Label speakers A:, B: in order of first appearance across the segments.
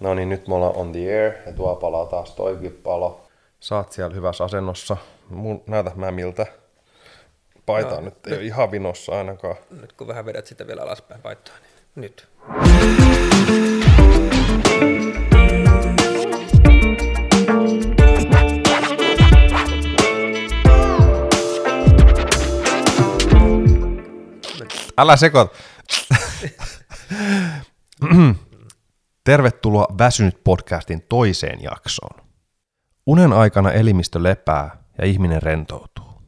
A: No niin, nyt me ollaan on the air ja tuo palaa taas toikin palo. Saat siellä hyvässä asennossa. Mun, näytä mä miltä. Paita no, nyt ei ole ihan vinossa ainakaan.
B: Nyt kun vähän vedät sitä vielä alaspäin paittaa, niin nyt.
A: Älä sekoit. Tervetuloa Väsynyt podcastin toiseen jaksoon. Unen aikana elimistö lepää ja ihminen rentoutuu.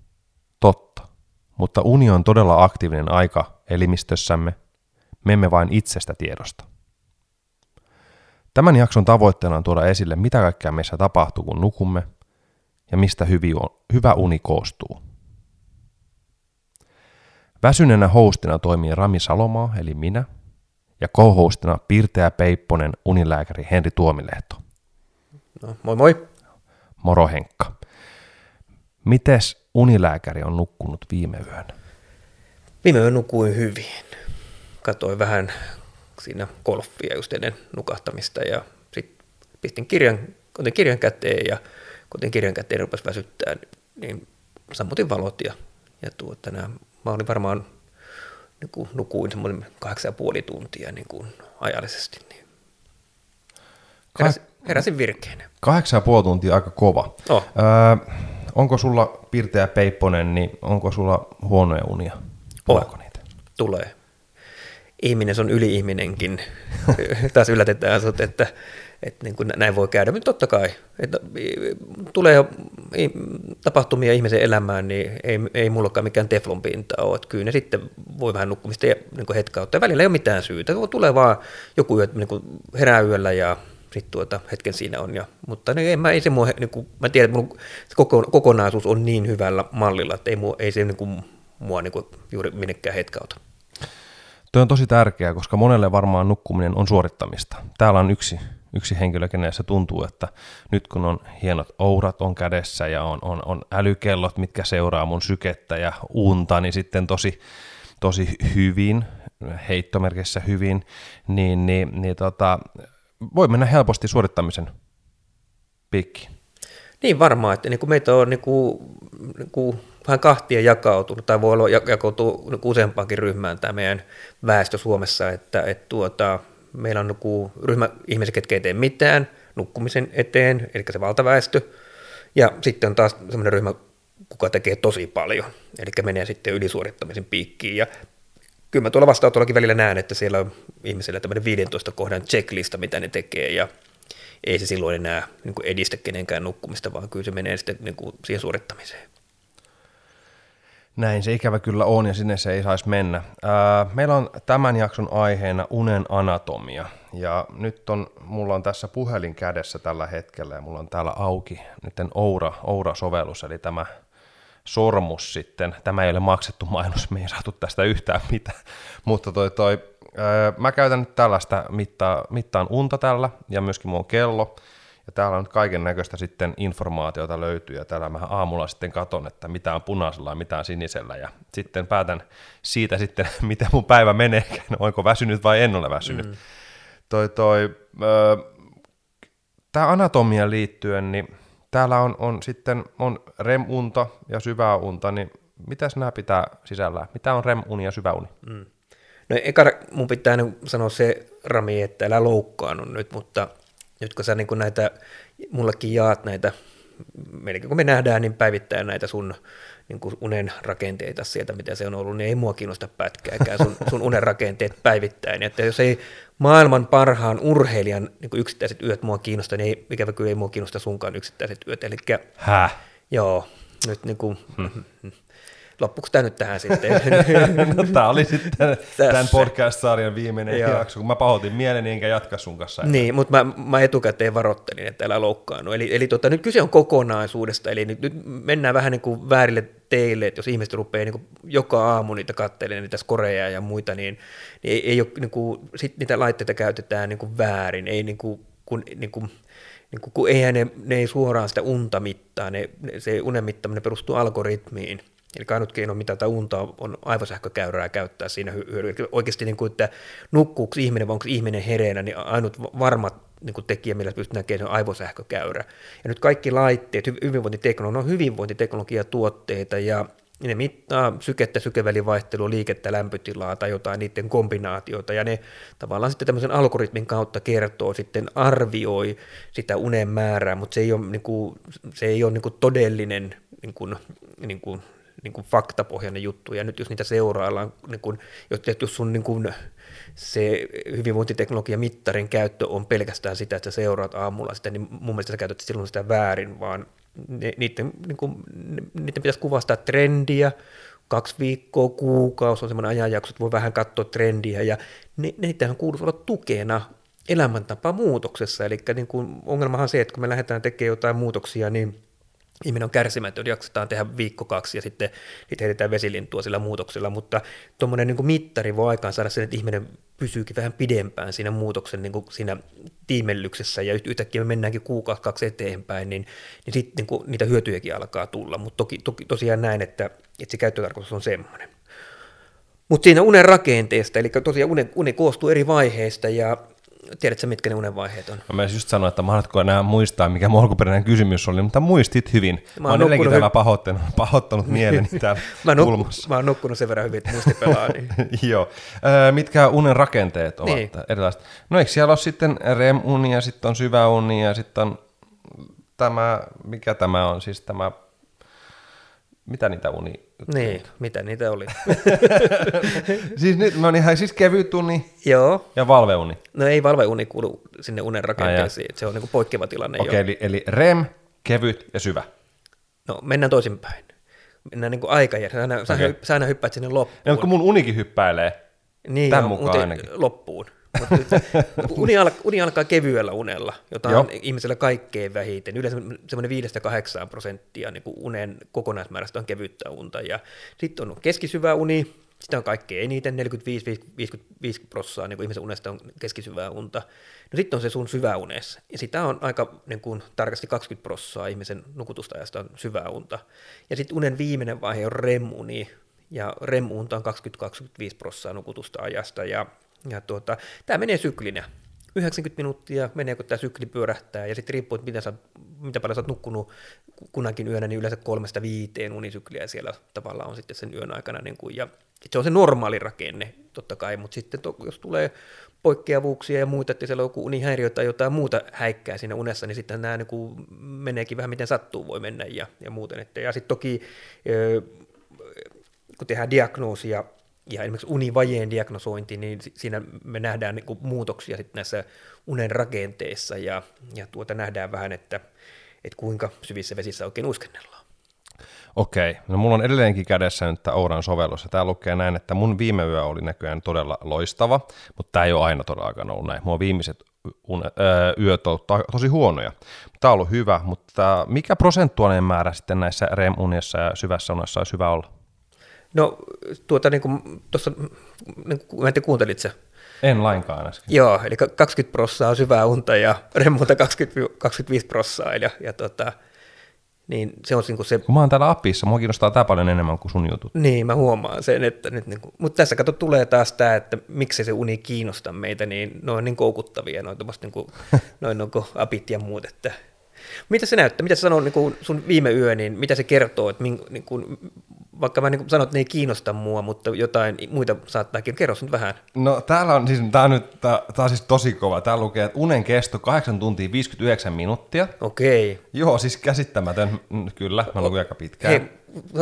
A: Totta, mutta uni on todella aktiivinen aika elimistössämme, me emme vain itsestä tiedosta. Tämän jakson tavoitteena on tuoda esille, mitä kaikkea meissä tapahtuu, kun nukumme, ja mistä hyvä uni koostuu. Väsyneenä hostina toimii Rami Salomaa, eli minä, ja co-hostina Pirteä Peipponen unilääkäri Henri Tuomilehto.
B: No, moi moi.
A: Moro Henkka. Mites unilääkäri on nukkunut viime yönä?
B: Viime yön nukuin hyvin. Katoin vähän siinä golfia just ennen nukahtamista ja sitten pistin kirjan, otin kirjan käteen ja kun otin kirjan käteen rupesi väsyttää, niin sammutin valot ja, ja tuota, nämä, mä olin varmaan niin kuin nukuin semmoinen kahdeksan ja puoli tuntia niin kuin ajallisesti. Niin heräsin, heräsin virkeänä.
A: Kahdeksan ja puoli tuntia aika kova.
B: Oh.
A: Öö, onko sulla Pirteä Peipponen, niin onko sulla huonoja unia? Tuleeko
B: oh. niitä? Tulee. Ihminen, on yli-ihminenkin. Taas yllätetään sut, että että niin kuin näin voi käydä, mutta totta kai, että tulee tapahtumia ihmisen elämään, niin ei, ei mullakaan mikään teflon pinta ole, että kyllä ne sitten voi vähän nukkumista ja niin kuin hetkauttaa, välillä ei ole mitään syytä, tulee vaan joku yö, niin kuin herää yöllä ja sitten tuota, hetken siinä on, ja, mutta niin, ei, mä, ei se mua, niin kuin, mä tiedän, että mun koko, kokonaisuus on niin hyvällä mallilla, että ei, mua, ei se niin kuin, mua niin kuin, juuri minnekään hetkauta.
A: Tuo on tosi tärkeää, koska monelle varmaan nukkuminen on suorittamista. Täällä on yksi yksi henkilö, kenessä tuntuu, että nyt kun on hienot ourat on kädessä ja on, on, on älykellot, mitkä seuraa mun sykettä ja unta, niin sitten tosi, tosi hyvin, heittomerkissä hyvin, niin, niin, niin tota, voi mennä helposti suorittamisen piikki.
B: Niin varmaan, että niin meitä on niin kuin, niin kuin vähän kahtia jakautunut, tai voi olla jakautua niin useampaankin ryhmään tämä meidän väestö Suomessa, että, että tuota, meillä on joku ryhmä ihmisiä, ketkä ei tee mitään nukkumisen eteen, eli se valtaväestö, ja sitten on taas sellainen ryhmä, kuka tekee tosi paljon, eli menee sitten ylisuorittamisen piikkiin, ja kyllä mä tuolla vastaanotollakin välillä näen, että siellä on ihmisillä tämmöinen 15 kohdan checklista, mitä ne tekee, ja ei se silloin enää niin edistä kenenkään nukkumista, vaan kyllä se menee sitten niin siihen suorittamiseen.
A: Näin se ikävä kyllä on ja sinne se ei saisi mennä. meillä on tämän jakson aiheena unen anatomia ja nyt on, mulla on tässä puhelin kädessä tällä hetkellä ja mulla on täällä auki nyt Oura, Oura-sovellus eli tämä sormus sitten. Tämä ei ole maksettu mainos, me ei saatu tästä yhtään mitään, mutta toi, toi, mä käytän nyt tällaista mittaa, mittaan unta tällä ja myöskin on kello ja täällä on kaiken näköistä sitten informaatiota löytyy, ja täällä mä aamulla sitten katon, että mitä on punaisella ja mitä on sinisellä, ja sitten päätän siitä sitten, miten mun päivä menee, onko väsynyt vai en ole väsynyt. Mm. Toi, toi, tämä anatomia liittyen, niin täällä on, on sitten on REM-unta ja syvää unta, niin mitäs nämä pitää sisällä? Mitä on REM-uni ja syvä uni? Mm.
B: No eka mun pitää sanoa se, Rami, että älä loukkaannut nyt, mutta nyt kun sä niin kun näitä, mullekin jaat näitä, melkein kun me nähdään, niin päivittäin näitä sun niin kuin unen rakenteita sieltä, mitä se on ollut, niin ei mua kiinnosta pätkääkään sun, sun unen rakenteet päivittäin. Että jos ei maailman parhaan urheilijan niin kuin yksittäiset yöt mua kiinnosta, niin ei, ikävä kyllä ei mua kiinnosta sunkaan yksittäiset yöt. Eli,
A: Häh?
B: Joo, nyt niin kuin, hmm loppuuko tämä nyt tähän sitten?
A: no, tämä oli sitten tämän podcast-sarjan viimeinen Joo. jakso, kun mä pahoitin mieleni enkä jatka sun kanssa.
B: Niin, mutta mä, mä etukäteen varoittelin, että älä loukkaannut. Eli, eli tota, nyt kyse on kokonaisuudesta, eli nyt, nyt mennään vähän niin kuin väärille teille, että jos ihmiset rupeaa niin kuin joka aamu niitä katselemaan, niitä skoreja ja muita, niin, niin ei, ei ole, niin kuin, sit niitä laitteita käytetään niin kuin väärin, ei niin kuin, kun, niin kuin, niin kuin, kun eihän ne, ne ei suoraan sitä unta mittaa, ne, se unen mittaminen perustuu algoritmiin, Eli ainut keino mitata unta on aivosähkökäyrää käyttää siinä hyödyllä. Oikeasti, niin kuin, että nukkuuko ihminen vai onko ihminen hereillä, niin ainut varma niin kuin tekijä, millä pystyy näkemään aivosähkökäyrä. Ja nyt kaikki laitteet, hyvinvointiteknologia, on hyvinvointiteknologiatuotteita ja ne mittaa sykettä, sykevälivaihtelua, liikettä, lämpötilaa tai jotain niiden kombinaatioita, ja ne tavallaan sitten tämmöisen algoritmin kautta kertoo, sitten arvioi sitä unen määrää, mutta se ei ole, niin kuin, se ei ole niin kuin todellinen niin kuin, niin kuin, niin kuin faktapohjainen juttu, ja nyt jos niitä seuraillaan, niin kuin, jos sun niin kuin, se hyvinvointiteknologian mittarin käyttö on pelkästään sitä, että sä seuraat aamulla sitä, niin mun mielestä sä käytät silloin sitä väärin, vaan ne, niiden, niin kuin, niiden pitäisi kuvastaa trendiä, kaksi viikkoa, kuukausi on semmoinen ajanjakso, että voi vähän katsoa trendiä, ja ne, niitähän kuuluisi olla tukena elämäntapa muutoksessa, eli niin kuin, ongelmahan on se, että kun me lähdetään tekemään jotain muutoksia, niin ihminen on kärsimätön, jaksetaan tehdä viikko kaksi ja sitten niitä heitetään vesilintua sillä muutoksella, mutta tuommoinen niin mittari voi aikaan saada sen, että ihminen pysyykin vähän pidempään siinä muutoksen niin kuin siinä tiimellyksessä ja yhtäkkiä me mennäänkin kuukausi kaksi eteenpäin, niin, niin sitten niin niitä hyötyjäkin alkaa tulla, mutta toki, toki tosiaan näin, että, että se käyttötarkoitus on semmoinen. Mutta siinä unen rakenteesta, eli tosiaan uni, uni koostuu eri vaiheista ja Tiedätkö, mitkä ne unenvaiheet on?
A: Mä just sanoa, että mahdotko enää muistaa, mikä mun alkuperäinen kysymys oli, mutta muistit hyvin. Mä, mä oon täällä pahoittanut, pahoittanut mieleni täällä
B: mä, nuk- mä oon nukkunut sen verran hyvin, että muisti pelaa. Niin.
A: Joo. Äh, mitkä unen rakenteet ovat niin. erilaiset? No eikö siellä ole sitten REM-uni ja sitten on syvä uni ja sitten on tämä, mikä tämä on, siis tämä mitä niitä uni...
B: Niin, mitä niitä oli?
A: siis nyt mä ihan siis kevyt uni
B: Joo.
A: ja valveuni.
B: No ei valveuni kuulu sinne unen rakenteeseen, se on niinku poikkeava tilanne
A: Okei, okay, eli, eli REM, kevyt ja syvä.
B: No mennään toisinpäin. Mennään niin aikajärjestelmään. Sä, okay. sä aina hyppäät sinne loppuun.
A: Ja, kun mun unikin hyppäilee.
B: Niin, Tämän mukaan ainakin. loppuun. uni, al, uni alkaa kevyellä unella, jota Joo. on ihmisellä kaikkein vähiten. Yleensä semmoinen 5-8 prosenttia niin kuin unen kokonaismäärästä on kevyttä unta. Ja sitten on keskisyvä uni, sitä on kaikkein eniten, 45-55 prosenttia niin ihmisen unesta on keskisyvää unta. No sitten on se sun syvä unes, ja sitä on aika niin kuin, tarkasti 20 prosenttia ihmisen nukutusta ajasta on syvää unta. Ja sitten unen viimeinen vaihe on REM-uni, ja REM-unta on 20-25 prosenttia nukutusta ajasta, ja ja tuota, tämä menee syklinä. 90 minuuttia menee, kun tämä sykli pyörähtää, ja sitten riippuu, mitä, sä, mitä paljon sä oot nukkunut kunnakin yönä, niin yleensä kolmesta viiteen unisykliä siellä tavallaan on sitten sen yön aikana, niin kuin, ja se on se normaali rakenne, totta kai, mutta sitten to, jos tulee poikkeavuuksia ja muita, että siellä on joku unihäiriö tai jotain muuta häikkää siinä unessa, niin sitten nämä niin kuin meneekin vähän miten sattuu voi mennä ja, ja muuten. Että, ja sitten toki, kun tehdään diagnoosia, ja esimerkiksi univajeen diagnosointi, niin siinä me nähdään niin muutoksia sitten näissä unen rakenteissa ja, ja tuota nähdään vähän, että, että kuinka syvissä vesissä oikein uskennellaan.
A: Okei, no mulla on edelleenkin kädessä nyt tämä Ouran sovellus, ja tämä lukee näin, että mun viime yö oli näköjään todella loistava, mutta tämä ei ole aina todellakaan ollut näin. Mulla viimeiset une, öö, yöt to, tosi huonoja. Tämä on ollut hyvä, mutta mikä prosentuaalinen määrä sitten näissä REM-unissa ja syvässä unessa olisi hyvä olla?
B: No tuota niin kuin tuossa, niin kuin, mä en tiedä kuuntelit se.
A: En lainkaan äsken.
B: Joo, eli 20 prossaa on syvää unta ja remmonta 20, 25 prossaa, ja, ja tota, niin se on niin se...
A: Kun mä oon täällä apissa, mua kiinnostaa tämä paljon enemmän kuin sun jutut.
B: Niin, mä huomaan sen, että nyt niin kuin, mutta tässä kato tulee taas tämä, että miksi se uni kiinnostaa meitä, niin ne on niin koukuttavia, noin, niin kuin, noin niin kuin apit ja muut, että mitä se näyttää? Mitä se sanoo niin kuin sun viime yö, niin mitä se kertoo, että min, niin kuin, vaikka mä niin sanoin, että ne ei kiinnosta mua, mutta jotain muita saattaakin. Kerro nyt vähän.
A: No täällä on siis, tää on nyt, tää, tää on siis tosi kova. Täällä lukee, että unen kesto 8 tuntia 59 minuuttia.
B: Okei. Okay.
A: Joo, siis käsittämätön, mm, kyllä, mä luin aika pitkään. Hei,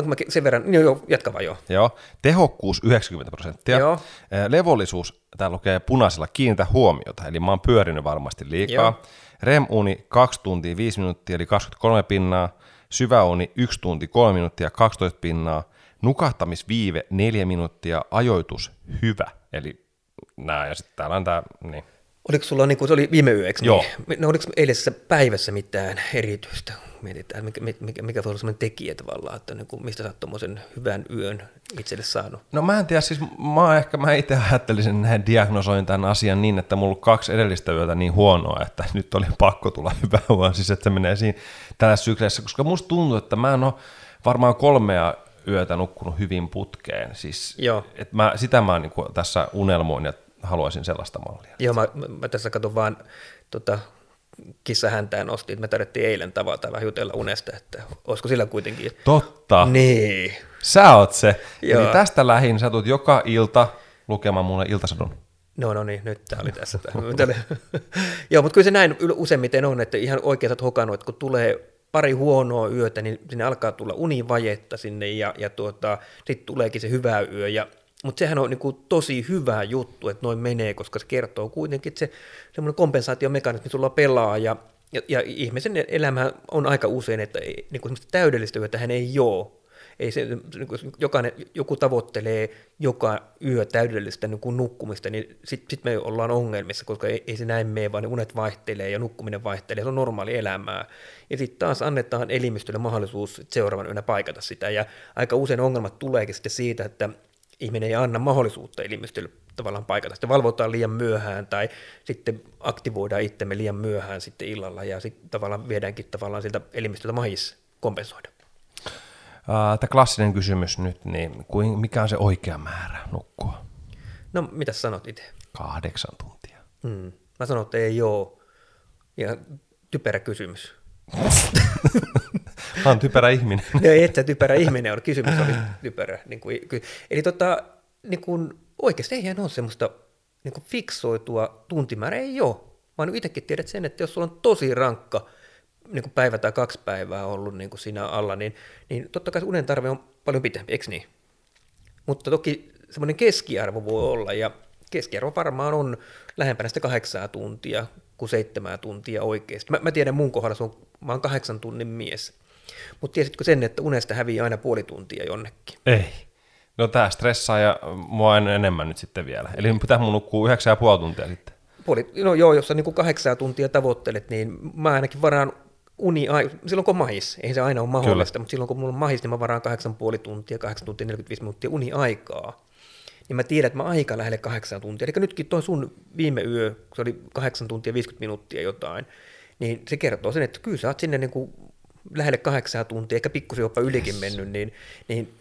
B: mä sen verran, joo, joo jatka vaan joo.
A: Joo, tehokkuus 90 prosenttia. Joo. Levollisuus, täällä lukee punaisella kiinnitä huomiota, eli mä oon pyörinyt varmasti liikaa. Joo. REM-uni 2 tuntia 5 minuuttia, eli 23 pinnaa syväuni 1 tunti 3 minuuttia 12 pinnaa, nukahtamisviive 4 minuuttia, ajoitus hyvä, eli nää, ja sitten täällä on tämä, niin.
B: Oliko sulla, niin kuin se oli viime yö, eikö Joo. Niin? No oliko eilisessä päivässä mitään erityistä? Mietitään, mikä, mikä, mikä voi olla sellainen tekijä tavallaan, että niin kuin, mistä sä oot tuommoisen hyvän yön itselle saanut?
A: No mä en tiedä, siis mä ehkä mä itse ajattelisin, että diagnosoin tämän asian niin, että mulla on kaksi edellistä yötä niin huonoa, että nyt oli pakko tulla hyvä vaan siis että se menee siinä tällä sykleissä, koska musta tuntuu, että mä en ole varmaan kolmea yötä nukkunut hyvin putkeen, siis Joo. Et mä, sitä mä niin tässä unelmoin ja haluaisin sellaista mallia.
B: Joo, mä, mä tässä katson vaan tota, kissa häntään nosti, että me tarvittiin eilen tavata vähän jutella unesta, että olisiko sillä kuitenkin.
A: Totta.
B: Niin.
A: Sä oot se.
B: Joo.
A: Eli tästä lähin sä tulet joka ilta lukemaan mulle iltasadun.
B: No, no niin, nyt tämä oli tässä. Oli- Joo, mutta kyllä se näin useimmiten on, että ihan oikein sä oot hokannut, että kun tulee pari huonoa yötä, niin sinne alkaa tulla univajetta sinne ja, ja tuota, sitten tuleekin se hyvä yö. Ja, mutta sehän on niin kuin tosi hyvä juttu, että noin menee, koska se kertoo kuitenkin, että se semmoinen kompensaatiomekanismi sulla pelaa ja, ja, ja ihmisen elämä on aika usein, että ei, niin kuin täydellistä yötä hän ei ole. Ei se, niin kuin jokainen, joku tavoittelee joka yö täydellistä niin kuin nukkumista, niin sitten sit me ollaan ongelmissa, koska ei, ei se näin mene, vaan ne unet vaihtelee ja nukkuminen vaihtelee, se on normaali elämää. Ja sitten taas annetaan elimistölle mahdollisuus seuraavan yönä paikata sitä, ja aika usein ongelmat tuleekin sitten siitä, että ihminen ei anna mahdollisuutta elimistölle tavallaan paikata. Sitten valvotaan liian myöhään tai sitten aktivoidaan itsemme liian myöhään sitten illalla ja sitten tavallaan viedäänkin tavallaan siltä elimistöltä mahis kompensoida.
A: Tämä klassinen kysymys nyt, niin mikä on se oikea määrä nukkua?
B: No, mitä sanot itse?
A: Kahdeksan tuntia.
B: Hmm. Mä sanon, että ei ole. Ja typerä kysymys.
A: Mä oon typerä ihminen.
B: No et sä typerä ihminen on, kysymys oli typerä. Niin kuin, eli tota, niin kuin, oikeasti eihän ole semmoista niin kuin fiksoitua tuntimäärää, ei ole. Oon itsekin tiedät sen, että jos sulla on tosi rankka niin kuin päivä tai kaksi päivää ollut niin kuin siinä alla, niin, niin totta kai unen tarve on paljon pitempi, eikö niin? Mutta toki semmoinen keskiarvo voi olla, ja keskiarvo varmaan on lähempänä sitä kahdeksaa tuntia kuin seitsemää tuntia oikeasti. Mä, mä tiedän mun kohdalla, se on, mä oon kahdeksan tunnin mies. Mutta tiesitkö sen, että unesta häviää aina puoli tuntia jonnekin?
A: Ei. No tää stressaa ja mua en- enemmän nyt sitten vielä. Eli pitää mun nukkuu yhdeksän ja puoli tuntia sitten.
B: Puoli, no joo, jos sä niin kahdeksaa tuntia tavoittelet, niin mä ainakin varaan uni, silloin kun on mahis, ei se aina ole mahdollista, Kyllä. mutta silloin kun mulla on mahis, niin mä varaan kahdeksan puoli tuntia, 8 tuntia 45 minuuttia uni-aikaa. Niin mä tiedän, että mä aika lähelle kahdeksan tuntia. Eli nytkin toi sun viime yö, kun se oli 8 tuntia 50 minuuttia jotain, niin se kertoo sen, että kyllä sä oot sinne niin kuin lähelle kahdeksaa tuntia, eikä pikkusen jopa ylikin mennyt, niin, niin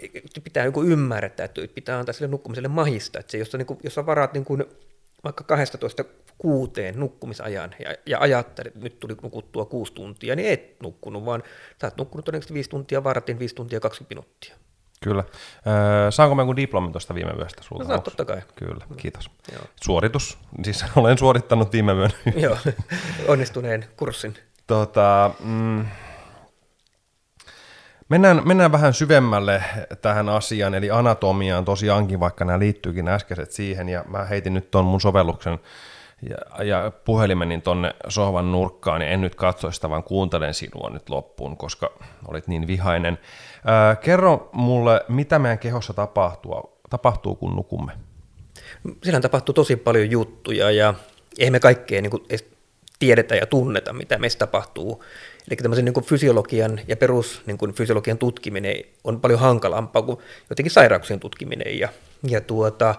B: pitää niin ymmärtää, että pitää antaa sille nukkumiselle mahista. Että se, jos, niin kuin, jos sä varaat niin kuin vaikka 12 kuuteen nukkumisajan ja, ja ajattelet, että nyt tuli nukuttua kuusi tuntia, niin et nukkunut, vaan sä oot nukkunut todennäköisesti viisi tuntia, varatin viisi tuntia 20 minuuttia.
A: Kyllä. Öö, saanko mä jonkun diplomin tuosta viime yöstä sulta?
B: No saat totta kai.
A: Kyllä, kiitos.
B: Joo.
A: Suoritus. Siis olen suorittanut viime yönä.
B: Joo, onnistuneen kurssin.
A: Tota, mm, mennään, mennään vähän syvemmälle tähän asiaan, eli anatomiaan tosiaankin, vaikka nämä liittyykin äskeiset siihen, ja mä heitin nyt tuon mun sovelluksen ja, ja puhelimeni tonne sohvan nurkkaan, niin en nyt katso sitä, vaan kuuntelen sinua nyt loppuun, koska olit niin vihainen. Ää, kerro mulle, mitä meidän kehossa tapahtuu, tapahtuu kun nukumme?
B: Siellä tapahtuu tosi paljon juttuja ja eihän me kaikkea niin kuin tiedetä ja tunneta, mitä meistä tapahtuu. Eli tämmöisen niin kuin fysiologian ja perus niin kuin fysiologian tutkiminen on paljon hankalampaa kuin jotenkin sairauksien tutkiminen. Ja, ja tuota,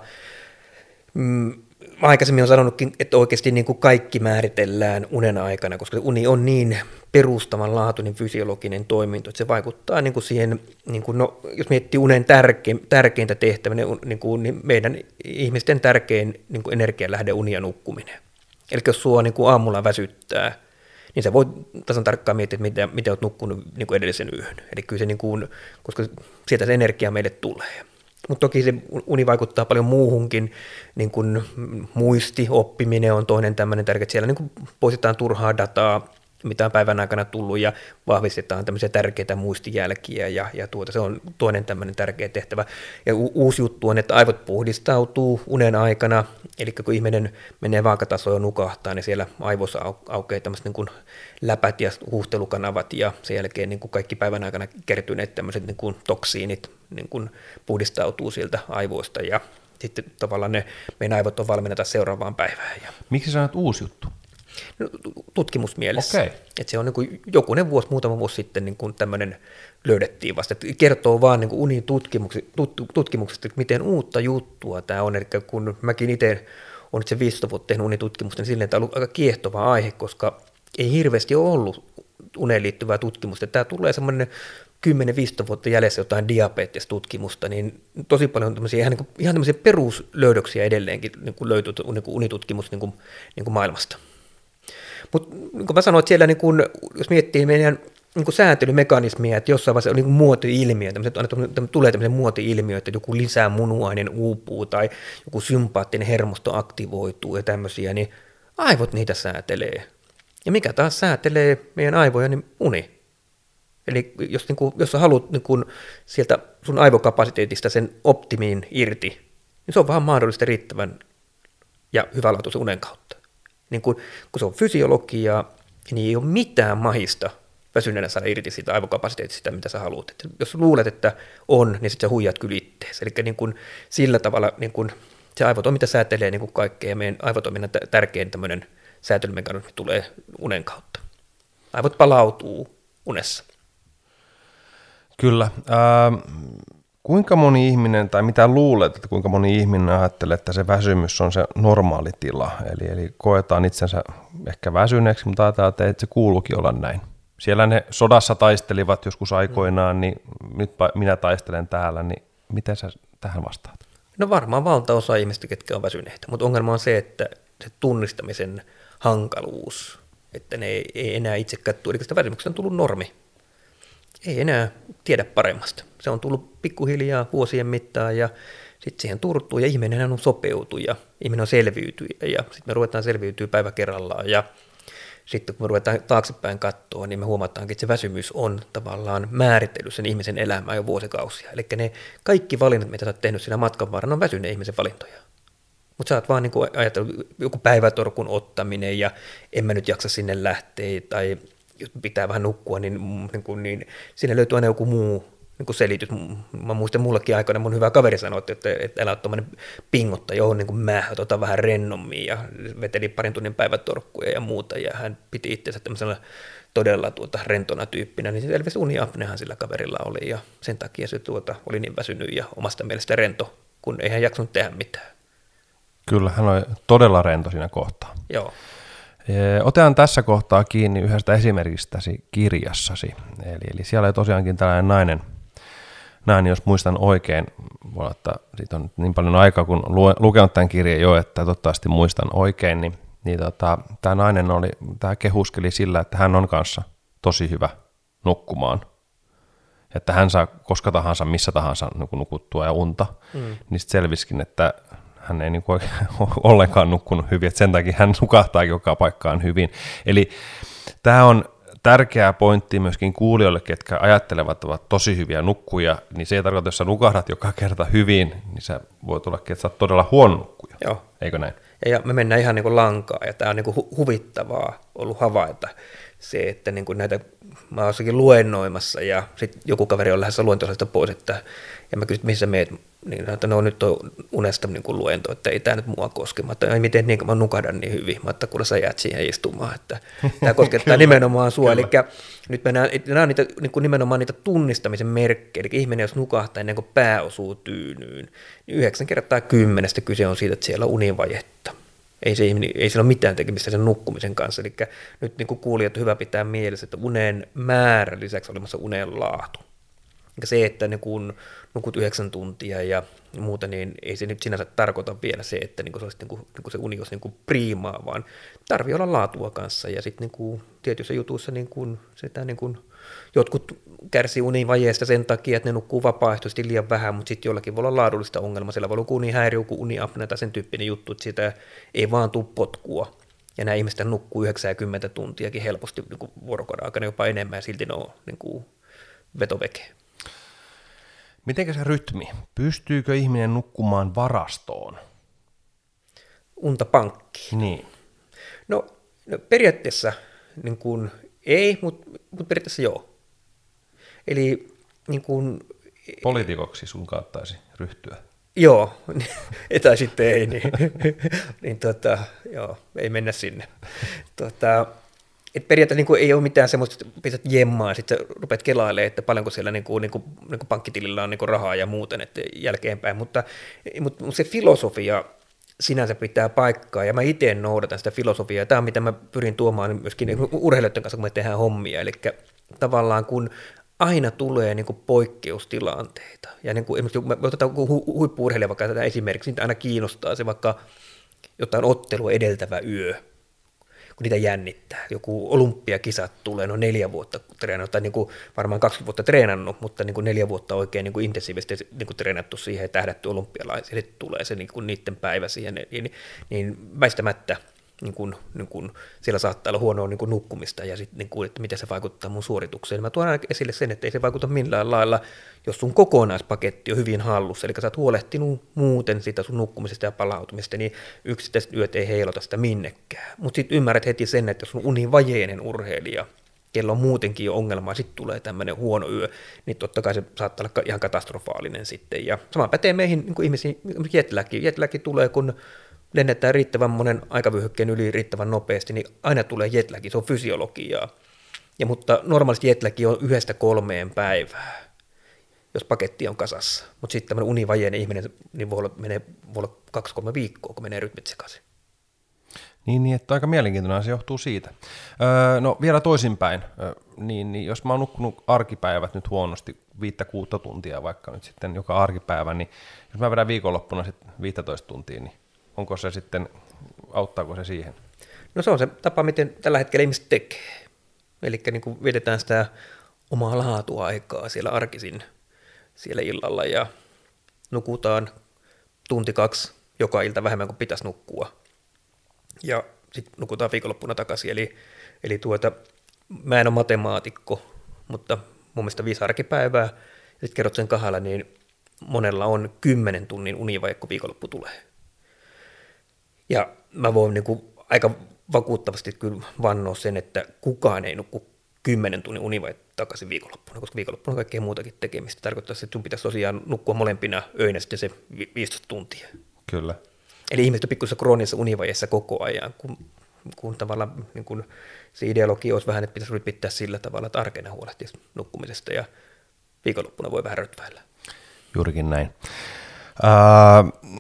B: mm, mä aikaisemmin olen sanonutkin, että oikeasti niin kuin kaikki määritellään unen aikana, koska uni on niin perustavanlaatuinen fysiologinen toiminto, että se vaikuttaa niin kuin siihen, niin kuin, no, jos miettii unen tärkein, tärkeintä tehtävää, niin, kuin, niin meidän ihmisten tärkein niin kuin energialähde uni ja nukkuminen. Eli jos sua niin kuin aamulla väsyttää, niin sä voit tasan tarkkaan miettiä, että miten, miten olet nukkunut niin kuin edellisen yön. Eli kyllä se, niin kuin, koska sieltä se energia meille tulee. Mutta toki se uni vaikuttaa paljon muuhunkin, niin kuin muisti, oppiminen on toinen tämmöinen tärkeä, siellä niin kuin poistetaan turhaa dataa, mitä on päivän aikana tullut ja vahvistetaan tämmöisiä tärkeitä muistijälkiä ja, ja tuota, se on toinen tämmöinen tärkeä tehtävä. Ja u- uusi juttu on, että aivot puhdistautuu unen aikana, eli kun ihminen menee vaakatasoon ja nukahtaa, niin siellä aivoissa au- aukeaa tämmöiset niin läpät ja huuhtelukanavat ja sen jälkeen niin kuin kaikki päivän aikana kertyneet tämmöiset niin kuin toksiinit niin kuin puhdistautuu sieltä aivoista ja sitten tavallaan ne meidän aivot on valmiina seuraavaan päivään. Ja
A: Miksi sä oot uusi juttu?
B: No, tutkimusmielessä.
A: Okei.
B: Että se on niin kuin jokunen vuosi, muutama vuosi sitten niin kuin tämmöinen löydettiin vasta. Että kertoo vaan niin kuin unin tutkimuksesta, tutkimuksesta, että miten uutta juttua tämä on. Eli kun mäkin itse olen nyt se 15 vuotta tehnyt unitutkimusta, niin silleen tämä on ollut aika kiehtova aihe, koska ei hirveästi ole ollut uneen liittyvää tutkimusta. Tämä tulee semmoinen 10-15 vuotta jäljessä jotain diabetestutkimusta, niin tosi paljon tämmöisiä, ihan, niin kuin, ihan tämmöisiä peruslöydöksiä edelleenkin niin kuin löytyy niin kuin unitutkimus niin kuin, niin kuin maailmasta. Mutta niin kuin mä sanoin, että siellä niin kun, jos miettii meidän niin kuin sääntelymekanismia, että jossain vaiheessa on niin muoti-ilmiö, tulee tämmöisen muoti-ilmiö, että joku lisää munuainen uupuu tai joku sympaattinen hermosto aktivoituu ja tämmöisiä, niin aivot niitä säätelee. Ja mikä taas säätelee meidän aivoja, niin uni. Eli jos, niin kuin, jos sä haluat niin kuin, sieltä sun aivokapasiteetista sen optimiin irti, niin se on vaan mahdollista riittävän ja hyvälaatuisen unen kautta. Niin kun, kun se on fysiologiaa, niin ei ole mitään mahista väsyneenä saada irti siitä aivokapasiteetista, mitä sä haluat. Et jos luulet, että on, niin sitten sä huijat kyllä ittees. Eli niin kun, sillä tavalla niin kun, se aivotoiminta säätelee niin kaikkea, ja meidän aivotoiminnan tärkein tämmöinen säätelymekanismi tulee unen kautta. Aivot palautuu unessa.
A: Kyllä. Ähm, kuinka moni ihminen, tai mitä luulet, että kuinka moni ihminen ajattelee, että se väsymys on se normaali tila, eli, eli koetaan itsensä ehkä väsyneeksi, mutta ajatellaan, että se kuuluukin olla näin. Siellä ne sodassa taistelivat joskus aikoinaan, niin nyt minä taistelen täällä, niin miten sä tähän vastaat?
B: No varmaan valtaosa ihmistä, ketkä on väsyneitä, mutta ongelma on se, että se tunnistamisen hankaluus, että ne ei, ei enää itsekään tule, eli sitä väsymyksestä on tullut normi. Ei enää tiedä paremmasta. Se on tullut pikkuhiljaa vuosien mittaan ja sitten siihen turtuu ja ihminen on sopeutu ja ihminen on selviytyjä ja sitten me ruvetaan selviytyä päivä kerrallaan ja sitten kun me ruvetaan taaksepäin katsoa, niin me huomataankin, että se väsymys on tavallaan määritellyt sen ihmisen elämää jo vuosikausia. Eli ne kaikki valinnat, mitä sä oot tehnyt siinä matkan varrella, on väsyneen ihmisen valintoja. Mutta sä oot vaan niin ajatellut joku päivätorkun ottaminen ja en mä nyt jaksa sinne lähteä tai pitää vähän nukkua, niin, niin, kuin, niin siinä löytyy aina joku muu niin kuin selitys. Mä muistan mullekin aikana mun hyvä kaveri sanoi, että, että älä ole tuommoinen pingotta, johon niin kuin mä otan vähän rennommin ja veteli parin tunnin päivätorkkuja ja muuta ja hän piti itseänsä tämmöisellä todella tuota rentona tyyppinä, niin selvästi uniapnehan sillä kaverilla oli ja sen takia se tuota, oli niin väsynyt ja omasta mielestä rento, kun ei hän jaksanut tehdä mitään.
A: Kyllä, hän oli todella rento siinä kohtaa.
B: Joo.
A: Otetaan tässä kohtaa kiinni yhdestä esimerkistäsi kirjassasi. Eli, eli siellä oli tosiaankin tällainen nainen, näin jos muistan oikein, voi olla, että siitä on niin paljon aikaa, kun lukenut tämän kirjan jo, että toivottavasti muistan oikein, niin, niin tota, tämä nainen oli, tämä kehuskeli sillä, että hän on kanssa tosi hyvä nukkumaan. Että hän saa koska tahansa, missä tahansa nukuttua ja unta. Mm. Niin sitten selviskin, että hän ei niin kuin ollenkaan nukkunut hyvin, että sen takia hän nukahtaa joka paikkaan hyvin. Eli tämä on tärkeä pointti myöskin kuulijoille, ketkä ajattelevat, että ovat tosi hyviä nukkuja, niin se ei tarkoita, että jos sä nukahdat joka kerta hyvin, niin se voi tulla, että sä oot todella huono nukkuja.
B: Joo.
A: Eikö näin?
B: Ja me mennään ihan niin kuin lankaa, ja tämä on niin kuin huvittavaa ollut havaita se, että niin kuin näitä, mä oon luennoimassa, ja sitten joku kaveri on lähdössä luentoiselta pois, että ja mä kysyin, missä meet, niin että no nyt on unesta niin kuin luento, että ei tämä nyt mua koske. Mä että miten niin, mä nukahdan niin hyvin. Mä että kuule sä jäät siihen istumaan, että tämä koskettaa nimenomaan sua. Eli nyt mennään, nämä on niitä, niin kuin nimenomaan niitä tunnistamisen merkkejä. Eli ihminen, jos nukahtaa ennen kuin pää osuu tyynyyn, niin yhdeksän kertaa kymmenestä kyse on siitä, että siellä on univajetta. Ei, se, ei sillä ole mitään tekemistä sen nukkumisen kanssa. Eli nyt niin kuin kuulijat hyvä pitää mielessä, että unen määrä lisäksi olemassa unen laatu. Ja se, että niin kun nukut yhdeksän tuntia ja muuta, niin ei se nyt sinänsä tarkoita vielä se, että niin se, olisi, niin kuin, niin kuin se uni olisi niin kuin priimaa, vaan tarvii olla laatua kanssa. Ja sitten niin tietyissä jutuissa niin kuin, sitä, niin kuin, jotkut kärsii univajeesta sen takia, että ne nukkuu vapaaehtoisesti liian vähän, mutta sitten jollakin voi olla laadullista ongelmaa. Siellä voi olla unihäiriö, kuin uniapnea tai sen tyyppinen juttu, että sitä ei vaan tule potkua. Ja nämä ihmiset nukkuu 90 tuntiakin helposti niin vuorokauden aikana jopa enemmän ja silti ne on niin kuin vetoveke.
A: Miten se rytmi? Pystyykö ihminen nukkumaan varastoon?
B: Unta pankkiin.
A: Niin.
B: No, no periaatteessa niin kuin, ei, mutta mut periaatteessa joo. Eli niin kuin,
A: Poliitikoksi sun kaattaisi ryhtyä.
B: Joo, tai sitten ei, niin, niin tota, joo, ei mennä sinne. Tota, et periaatteessa niin ei ole mitään semmoista, että pistät jemmaa ja sitten rupeat kelailemaan, että paljonko siellä niin kuin, niin kuin, niin kuin pankkitilillä on niin kuin rahaa ja muuten että jälkeenpäin, mutta, mutta se filosofia sinänsä pitää paikkaa, ja mä itse noudatan sitä filosofiaa, tämä on mitä mä pyrin tuomaan myöskin niin urheilijoiden kanssa, kun me tehdään hommia, eli tavallaan kun aina tulee niin kuin poikkeustilanteita, ja niin kuin, esimerkiksi me otetaan hu- huippu vaikka tätä esimerkiksi, niin aina kiinnostaa se vaikka jotain ottelua edeltävä yö, kun niitä jännittää. Joku olympiakisat tulee, no neljä vuotta treenannut, tai niin kuin varmaan kaksi vuotta treenannut, mutta niin kuin neljä vuotta oikein niin kuin intensiivisesti niin kuin treenattu siihen ja tähdätty olympialaisille, tulee se niin kuin niiden päivä siihen, niin, niin väistämättä niin kuin, niin kuin, siellä saattaa olla huonoa niin kuin nukkumista ja sitten, niin kuin, että miten se vaikuttaa mun suoritukseen. Mä tuon aina esille sen, että ei se vaikuta millään lailla, jos sun kokonaispaketti on hyvin hallussa, eli sä oot huolehtinut muuten sitä sun nukkumisesta ja palautumista, niin yksittäiset yöt ei heilota sitä minnekään. Mutta sitten ymmärrät heti sen, että jos on univajeinen urheilija, kello on muutenkin jo ongelmaa, sitten tulee tämmöinen huono yö, niin totta kai se saattaa olla ihan katastrofaalinen sitten. Ja sama pätee meihin niin ihmisiin, jetläki. Jetläki tulee, kun lennetään riittävän monen aikavyöhykkeen yli riittävän nopeasti, niin aina tulee jetläki, se on fysiologiaa. Ja, mutta normaalisti jetläki on yhdestä kolmeen päivää, jos paketti on kasassa. Mutta sitten tämmöinen univajeinen ihminen niin voi olla, menee, voi olla kaksi-kolme viikkoa, kun menee rytmit sekaisin.
A: Niin, niin, että aika mielenkiintoinen asia johtuu siitä. Öö, no vielä toisinpäin, öö, niin, niin jos mä oon nukkunut arkipäivät nyt huonosti, viittä kuutta tuntia vaikka nyt sitten joka arkipäivä, niin jos mä vedän viikonloppuna sitten 15 tuntia, niin onko se sitten, auttaako se siihen?
B: No se on se tapa, miten tällä hetkellä ihmiset tekee. Eli niin kuin vedetään sitä omaa laatuaikaa siellä arkisin siellä illalla ja nukutaan tunti kaksi joka ilta vähemmän kuin pitäisi nukkua. Ja sitten nukutaan viikonloppuna takaisin. Eli, eli tuota, mä en ole matemaatikko, mutta mun mielestä viisi arkipäivää, sitten kerrot sen kahdella, niin monella on kymmenen tunnin uni, vaikka viikonloppu tulee. Ja mä voin niin kuin aika vakuuttavasti kyllä vannoa sen, että kukaan ei nukku 10 tunnin uni vai takaisin viikonloppuna, koska viikonloppuna on kaikkea muutakin tekemistä. Tarkoittaa, että sun pitäisi tosiaan nukkua molempina öinä sitten se 15 tuntia.
A: Kyllä.
B: Eli ihmiset on pikkusen kroonisessa univajassa koko ajan, kun, kun tavallaan niin kun se ideologia olisi vähän, että pitäisi pitää sillä tavalla, että arkena huolehtisi nukkumisesta ja viikonloppuna voi vähän rötväillä.
A: Juurikin näin. Uh,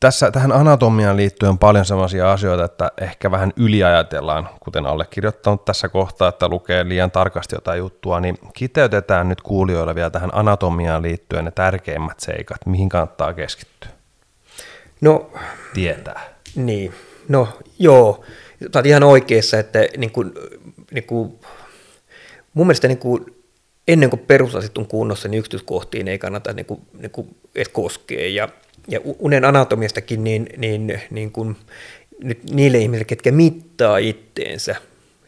A: tässä tähän anatomiaan liittyen on paljon sellaisia asioita, että ehkä vähän yliajatellaan, kuten allekirjoittanut tässä kohtaa, että lukee liian tarkasti jotain juttua, niin kiteytetään nyt kuulijoille vielä tähän anatomiaan liittyen ne tärkeimmät seikat, mihin kannattaa keskittyä.
B: No,
A: Tietää.
B: Niin, no joo, Tämä ihan oikeassa, että niin kuin, niin kuin, mun mielestä niin kuin, ennen kuin perusasit on kunnossa, niin yksityiskohtiin ei kannata niin kuin, niin kuin edes koskea. Ja ja unen anatomiastakin, niin, niin, niin kuin, nyt niille ihmisille, ketkä mittaa itteensä,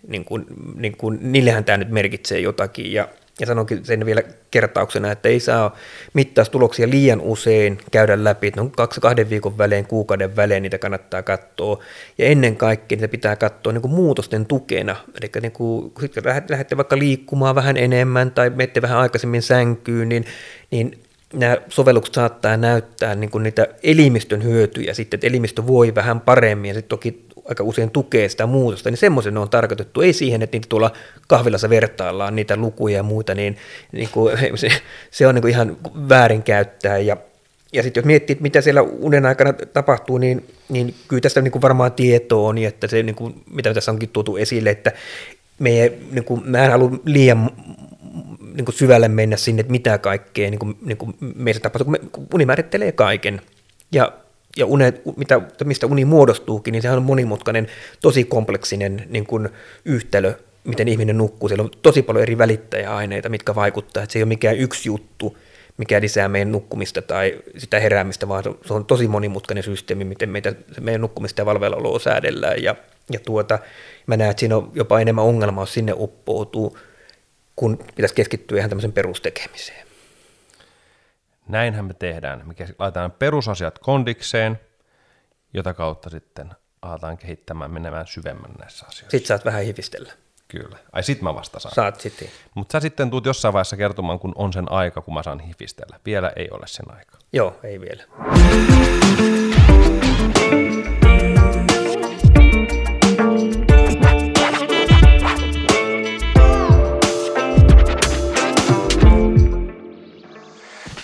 B: niin kuin, niin kuin, niillehän tämä nyt merkitsee jotakin. Ja, ja sanonkin sen vielä kertauksena, että ei saa mittaustuloksia liian usein käydä läpi. Ne on kaksi kahden viikon välein, kuukauden välein, niitä kannattaa katsoa. Ja ennen kaikkea niitä pitää katsoa niin kuin muutosten tukena. Eli niin kuin, kun lähdette vaikka liikkumaan vähän enemmän tai menette vähän aikaisemmin sänkyyn, niin, niin nämä sovellukset saattaa näyttää niin kuin niitä elimistön hyötyjä sitten, että elimistö voi vähän paremmin ja sitten toki aika usein tukee sitä muutosta, niin semmoisen ne on tarkoitettu, ei siihen, että niitä tuolla kahvilassa vertaillaan niitä lukuja ja muuta, niin, niin kuin, se, se on niin kuin ihan väärinkäyttää ja ja sitten jos miettii, mitä siellä unen aikana tapahtuu, niin, niin kyllä tästä niin kuin varmaan tietoa on, niin että se, niin kuin, mitä tässä onkin tuotu esille, että me, niin kuin, mä en halua liian niin kuin syvälle mennä sinne, että mitä kaikkea niin kuin, niin kuin meissä tapahtuu, kun, me, kun uni määrittelee kaiken. Ja, ja unet, mitä, mistä uni muodostuukin, niin sehän on monimutkainen, tosi kompleksinen niin kuin yhtälö, miten ihminen nukkuu. Siellä on tosi paljon eri välittäjäaineita, mitkä vaikuttaa. Että se ei ole mikään yksi juttu, mikä lisää meidän nukkumista tai sitä heräämistä, vaan se on tosi monimutkainen systeemi, miten meitä, meidän nukkumista ja valveillaoloa säädellään. Ja, ja tuota, mä näen, että siinä on jopa enemmän ongelmaa, jos sinne uppoutuu kun pitäisi keskittyä ihan tämmöisen perustekemiseen.
A: Näinhän me tehdään. Me laitetaan perusasiat kondikseen, jota kautta sitten aletaan kehittämään menemään syvemmän näissä asioissa.
B: Sitten saat vähän hivistellä.
A: Kyllä. Ai sit mä vasta saan.
B: Saat sitten.
A: Mutta sä sitten tuut jossain vaiheessa kertomaan, kun on sen aika, kun mä saan hifistellä. Vielä ei ole sen aika.
B: Joo, ei vielä.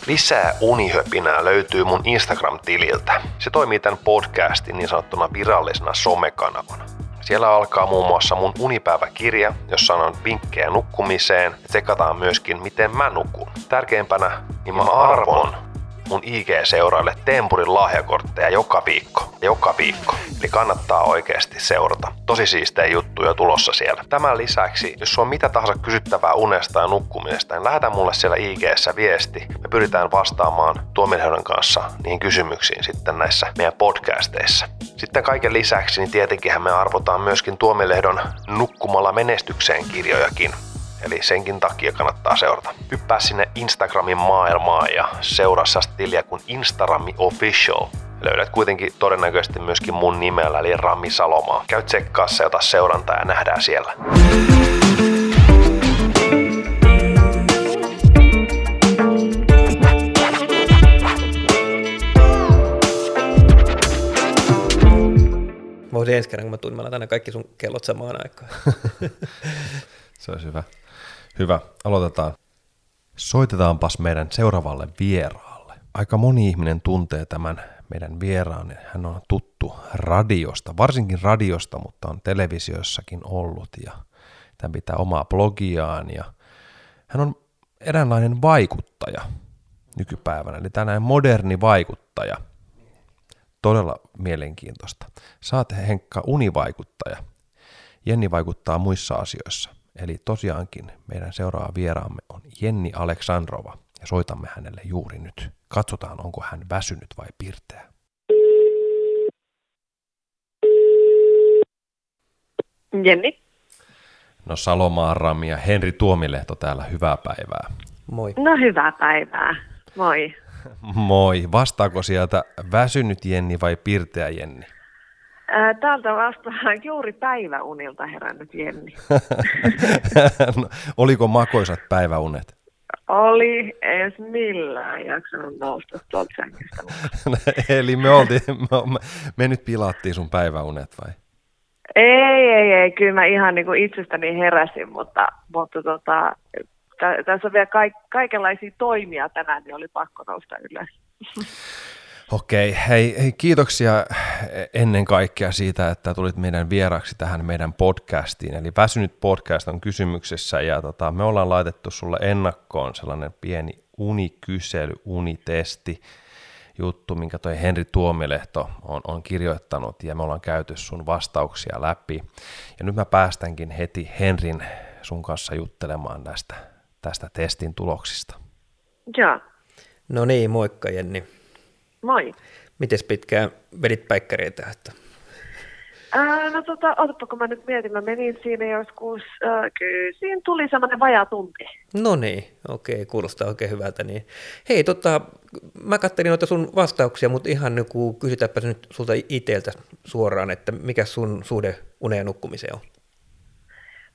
A: Lisää unihöpinää löytyy mun Instagram-tililtä. Se toimii tämän podcastin niin sanottuna virallisena somekanavana. Siellä alkaa muun muassa mun unipäiväkirja, jossa on vinkkejä nukkumiseen ja tsekataan myöskin, miten mä nukun. Tärkeimpänä, niin mä arvon mun IG-seuraille Tempurin lahjakortteja joka viikko. Joka viikko. Eli kannattaa oikeasti seurata. Tosi siistejä juttuja tulossa siellä. Tämän lisäksi, jos on mitä tahansa kysyttävää unesta ja nukkumisesta, niin lähetä mulle siellä IGssä viesti. Me pyritään vastaamaan Tuomilehden kanssa niihin kysymyksiin sitten näissä meidän podcasteissa. Sitten kaiken lisäksi, niin tietenkin me arvotaan myöskin Tuomilehdon Nukkumalla menestykseen kirjojakin. Eli senkin takia kannattaa seurata. Hyppää sinne Instagramin maailmaan ja seuraa tiliä kuin Instarami Official. Löydät kuitenkin todennäköisesti myöskin mun nimellä, eli Rami Salomaa. Käy tsekkaassa ja ota seurantaa ja nähdään siellä.
B: Voisin ensi kerran, kun mä tunnen, mä laitan kaikki sun kellot samaan aikaan.
A: Se olisi hyvä. Hyvä, aloitetaan. Soitetaanpas meidän seuraavalle vieraalle. Aika moni ihminen tuntee tämän meidän vieraan. Hän on tuttu radiosta, varsinkin radiosta, mutta on televisiossakin ollut ja tämän pitää omaa blogiaan ja hän on eräänlainen vaikuttaja nykypäivänä, eli tänään moderni vaikuttaja. Todella mielenkiintoista. Saat Henkka univaikuttaja. Jenni vaikuttaa muissa asioissa. Eli tosiaankin meidän seuraava vieraamme on Jenni Aleksandrova ja soitamme hänelle juuri nyt. Katsotaan, onko hän väsynyt vai pirteä.
C: Jenni.
A: No Salomaa Rami ja Henri Tuomilehto täällä, hyvää päivää.
B: Moi.
C: No hyvää päivää. Moi.
A: Moi. Vastaako sieltä väsynyt Jenni vai pirteä Jenni?
C: Täältä vastaan juuri päiväunilta herännyt Jenni.
A: no, oliko makoisat päiväunet?
C: Oli, edes millään jaksanut nousta tuolta sängystä.
A: Eli me, oltiin, me, me nyt pilattiin sun päiväunet vai?
C: Ei, ei, ei. Kyllä mä ihan niin kuin itsestäni heräsin, mutta, mutta tota, tässä on vielä kaik- kaikenlaisia toimia tänään, niin oli pakko nousta ylös.
A: Okei, hei, hei kiitoksia ennen kaikkea siitä, että tulit meidän vieraksi tähän meidän podcastiin. Eli Väsynyt podcast on kysymyksessä ja tota, me ollaan laitettu sulle ennakkoon sellainen pieni unikysely, unitesti juttu, minkä toi Henri Tuomilehto on, on kirjoittanut ja me ollaan käyty sun vastauksia läpi. Ja nyt mä päästänkin heti Henrin sun kanssa juttelemaan tästä, tästä testin tuloksista.
C: Joo.
B: No niin, moikka Jenni.
C: Moi.
B: Mites pitkään vedit päikkäreitä? Että...
C: Ää, no tota, otapa kun mä nyt mietin, mä menin siinä joskus, äh, kyllä siinä tuli semmoinen vajaa tunti.
B: No niin, okei, kuulostaa oikein hyvältä. Niin. Hei, tota, mä katselin noita sun vastauksia, mutta ihan niin kuin kysytäänpä nyt sulta itseltä suoraan, että mikä sun suhde uneen nukkumiseen on?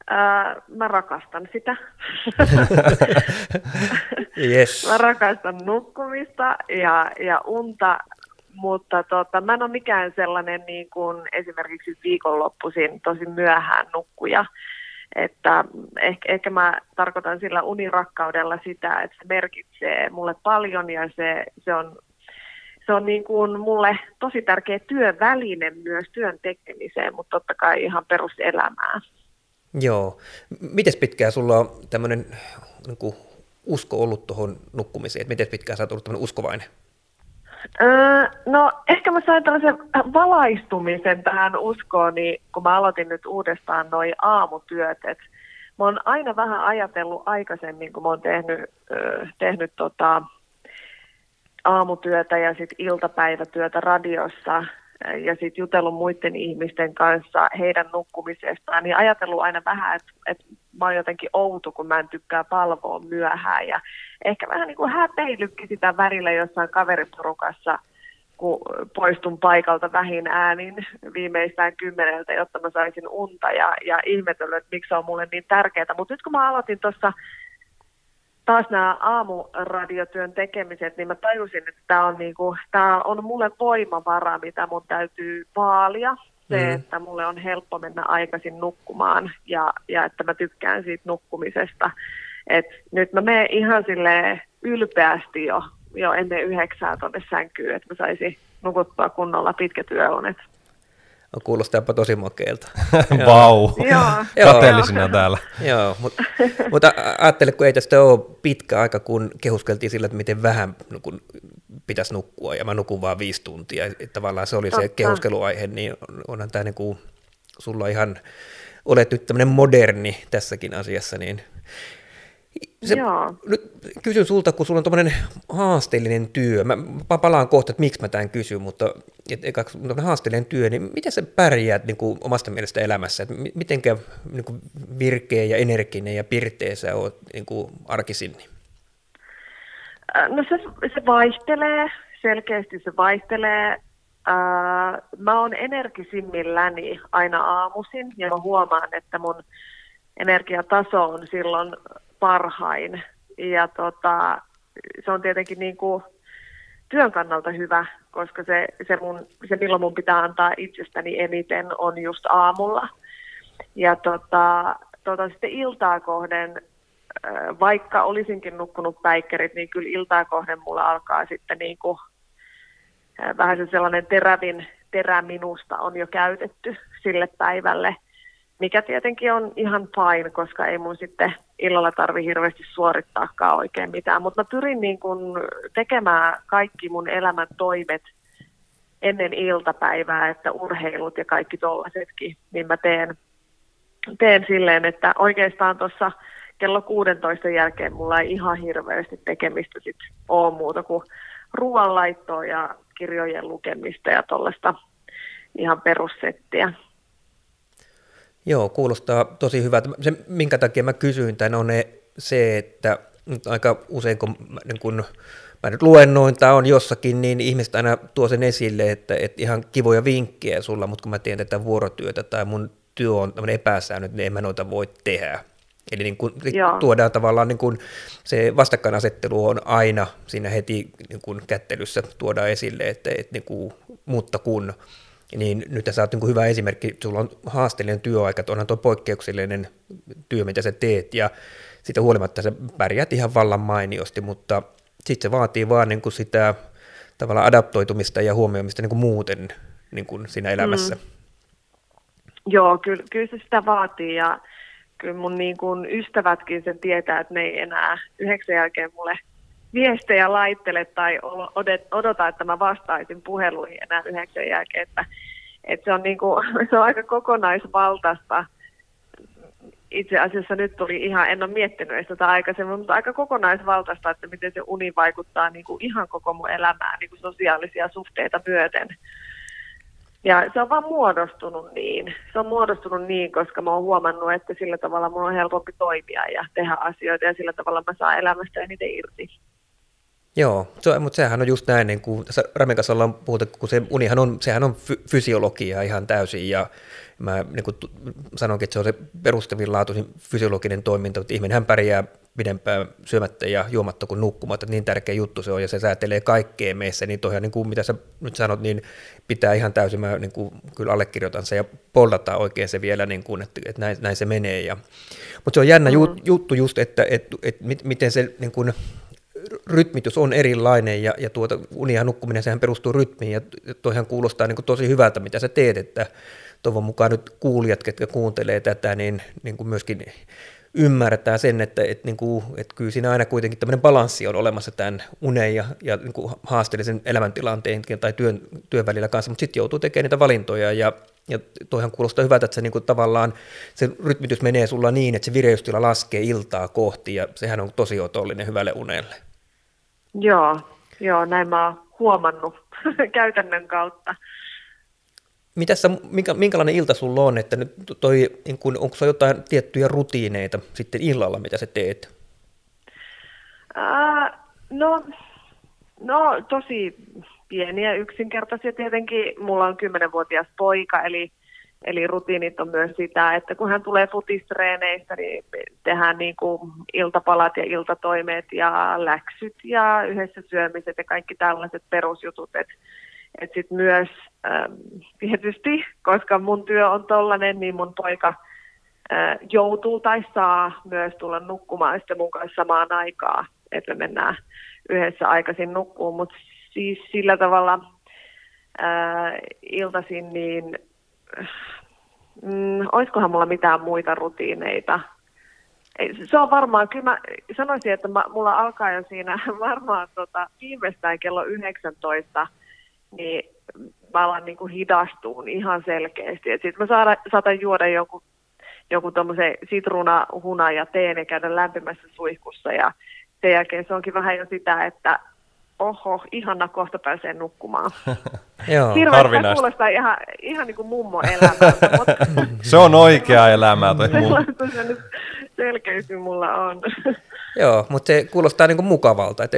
C: Ää, mä rakastan sitä.
B: yes.
C: Mä rakastan nukkumista ja, ja unta, mutta tota, mä en ole mikään sellainen niin kuin esimerkiksi viikonloppuisin tosi myöhään nukkuja. Että ehkä, ehkä mä tarkoitan sillä unirakkaudella sitä, että se merkitsee mulle paljon ja se, se on se on niin kuin mulle tosi tärkeä työväline myös työn tekemiseen, mutta totta kai ihan peruselämää.
B: Joo. Miten pitkään sulla on tämmöinen niin usko ollut tuohon nukkumiseen? Miten pitkään sä oot ollut tämmöinen uskovainen?
C: Öö, no ehkä mä sain tällaisen valaistumisen tähän uskoon, niin kun mä aloitin nyt uudestaan noi aamutyöt, että mä oon aina vähän ajatellut aikaisemmin, kun mä oon tehnyt, öö, tehnyt tota, aamutyötä ja sitten iltapäivätyötä radiossa, ja sitten jutellut muiden ihmisten kanssa heidän nukkumisestaan, niin ajatellut aina vähän, että, että mä oon jotenkin outo, kun mä en tykkää palvoa myöhään. Ja ehkä vähän niin kuin häpeilykki sitä värillä jossain kaveriporukassa, kun poistun paikalta vähin äänin viimeistään kymmeneltä, jotta mä saisin unta ja, ja ihmetellyt, että miksi se on mulle niin tärkeää. Mutta nyt kun mä aloitin tuossa taas nämä aamuradiotyön tekemiset, niin mä tajusin, että tämä on, niinku, tää on mulle voimavara, mitä mun täytyy vaalia. Se, mm. että mulle on helppo mennä aikaisin nukkumaan ja, ja että mä tykkään siitä nukkumisesta. Et nyt mä menen ihan sille ylpeästi jo, jo ennen yhdeksää tuonne sänkyyn, että mä saisin nukuttua kunnolla pitkät yöunet.
B: No, kuulostaapa tosi makeelta.
A: Vau, kateellisina täällä.
B: Joo, mutta, mutta ajattele, kun ei tästä ole pitkä aika, kun kehuskeltiin sillä, että miten vähän no kun pitäisi nukkua, ja mä nukun vaan viisi tuntia. Että tavallaan se oli Totta. se kehuskeluaihe, niin onhan tämä niin kuin, sulla ihan, olet nyt tämmöinen moderni tässäkin asiassa, niin se, Joo. Nyt kysyn sulta, kun sulla on tämmöinen haasteellinen työ. Mä palaan kohta, että miksi mä tämän kysyn, mutta et, et, haasteellinen työ, niin miten sä pärjäät niin kuin omasta mielestä elämässä? Et mitenkä niin kuin virkeä ja energinen ja pirteä sä oot niin kuin arkisin?
C: No se, se vaihtelee, selkeästi se vaihtelee. Äh, mä oon energisimmilläni aina aamuisin ja mä huomaan, että mun energiataso on silloin parhain. Ja tota, se on tietenkin niin kuin työn kannalta hyvä, koska se, se, mun, se milloin mun pitää antaa itsestäni eniten on just aamulla. Ja tota, tota sitten iltaa kohden, vaikka olisinkin nukkunut päikkerit, niin kyllä iltaa kohden mulla alkaa sitten niin kuin, vähän se sellainen terävin terä minusta on jo käytetty sille päivälle – mikä tietenkin on ihan fine, koska ei mun sitten illalla tarvi hirveästi suorittaakaan oikein mitään. Mutta mä pyrin niin kun tekemään kaikki mun elämän toimet ennen iltapäivää, että urheilut ja kaikki tollasetkin, niin mä teen, teen silleen, että oikeastaan tuossa kello 16 jälkeen mulla ei ihan hirveästi tekemistä sit ole muuta kuin ruoanlaittoa ja kirjojen lukemista ja tuollaista ihan perussettiä.
B: Joo, kuulostaa tosi hyvältä. Se, minkä takia mä kysyin tämän, on ne, se, että aika usein kun mä, niin kun mä nyt luennoin tai on jossakin, niin ihmiset aina tuo sen esille, että, että ihan kivoja vinkkejä sulla, mutta kun mä teen tätä vuorotyötä tai mun työ on tämmöinen epäsäännöt, niin en mä noita voi tehdä. Eli niin kun tuodaan tavallaan niin kun se vastakkainasettelu on aina siinä heti niin kun kättelyssä tuodaan esille, että, että niin kun, mutta kun niin nyt sä oot niin hyvä esimerkki, sulla on haasteellinen työaika, että onhan tuo poikkeuksellinen työ, mitä sä teet, ja siitä huolimatta sä pärjäät ihan vallan mainiosti, mutta sitten se vaatii vaan niin kuin sitä tavallaan adaptoitumista ja huomioimista niin kuin muuten niin kuin siinä elämässä. Mm.
C: Joo, kyllä, kyllä se sitä vaatii, ja kyllä mun niin kuin ystävätkin sen tietää, että ne ei enää yhdeksän jälkeen mulle viestejä laittele tai odota, että mä vastaisin puheluihin enää yhdeksän jälkeen, että, että se, on niin kuin, se on aika kokonaisvaltaista. Itse asiassa nyt tuli ihan, en ole miettinyt sitä aikaisemmin, mutta aika kokonaisvaltaista, että miten se uni vaikuttaa niin kuin ihan koko mun elämään niin kuin sosiaalisia suhteita myöten. Ja se on vaan muodostunut niin. Se on muodostunut niin, koska mä oon huomannut, että sillä tavalla mun on helpompi toimia ja tehdä asioita ja sillä tavalla mä saan elämästä eniten irti.
B: Joo, se, mutta sehän on just näin, niin kuin tässä Ramen kanssa ollaan puhuttu, kun se unihan on, sehän on fy, fysiologia ihan täysin, ja mä niin kuin sanonkin, että se on se perustavinlaatuisin fysiologinen toiminta, että ihminenhän pärjää pidempään syömättä ja juomatta kuin nukkumatta, että niin tärkeä juttu se on, ja se säätelee kaikkea meissä, niin toihan niin kuin mitä sä nyt sanot, niin pitää ihan täysin, mä niin kuin, kyllä allekirjoitan se ja poldataan oikein se vielä, niin kuin, että, että näin, näin se menee. Ja, mutta se on jännä mm. juttu just, että, että, että miten se niin kuin, rytmitys on erilainen ja, ja tuota, uni ja nukkuminen sehän perustuu rytmiin ja toihan kuulostaa niin kuin tosi hyvältä, mitä sä teet, että toivon mukaan nyt kuulijat, ketkä kuuntelee tätä, niin, niin kuin myöskin ymmärtää sen, että, että, niin kuin, että kyllä siinä aina kuitenkin tämmöinen balanssi on olemassa tämän unen ja, ja niin kuin haasteellisen elämäntilanteen tai työn, työn välillä kanssa, mutta sitten joutuu tekemään niitä valintoja ja, ja toihan kuulostaa hyvältä, että se niin kuin tavallaan se rytmitys menee sulla niin, että se vireystila laskee iltaa kohti ja sehän on tosi otollinen hyvälle unelle.
C: Joo, joo näin mä oon huomannut käytännön kautta.
B: Mitäs sä, minkä, minkälainen ilta sulla on, että nyt toi, niin kun, onko se jotain tiettyjä rutiineita sitten illalla, mitä sä teet?
C: Uh, no, no, tosi pieniä yksinkertaisia tietenkin. Mulla on kymmenenvuotias poika, eli Eli rutiinit on myös sitä, että kun hän tulee futistreeneistä, niin tehdään niin kuin iltapalat ja iltatoimet ja läksyt ja yhdessä syömiset ja kaikki tällaiset perusjutut. Että et sitten myös ähm, tietysti, koska mun työ on tollainen, niin mun poika äh, joutuu tai saa myös tulla nukkumaan sitten mun kanssa samaan aikaan, että me mennään yhdessä aikaisin nukkuun. Mutta siis sillä tavalla äh, iltaisin niin mm, olisikohan mulla mitään muita rutiineita.
D: se on varmaan, kyllä mä sanoisin, että mä, mulla alkaa jo siinä varmaan tota, viimeistään kello 19, niin mä alan niin kuin hidastuun ihan selkeästi. Sitten mä saada, saatan juoda joku, joku tuommoisen sitruuna, huna ja teen ja käydä lämpimässä suihkussa ja sen jälkeen se onkin vähän jo sitä, että oho, ihana kohta pääsee nukkumaan.
A: Joo,
D: Hirveästi kuulostaa ihan, ihan niin kuin mummo elämältä. Mutta
A: se on oikea elämää toi mummo.
D: se nyt selkeästi mulla on.
B: Joo, mutta se kuulostaa niin kuin mukavalta, että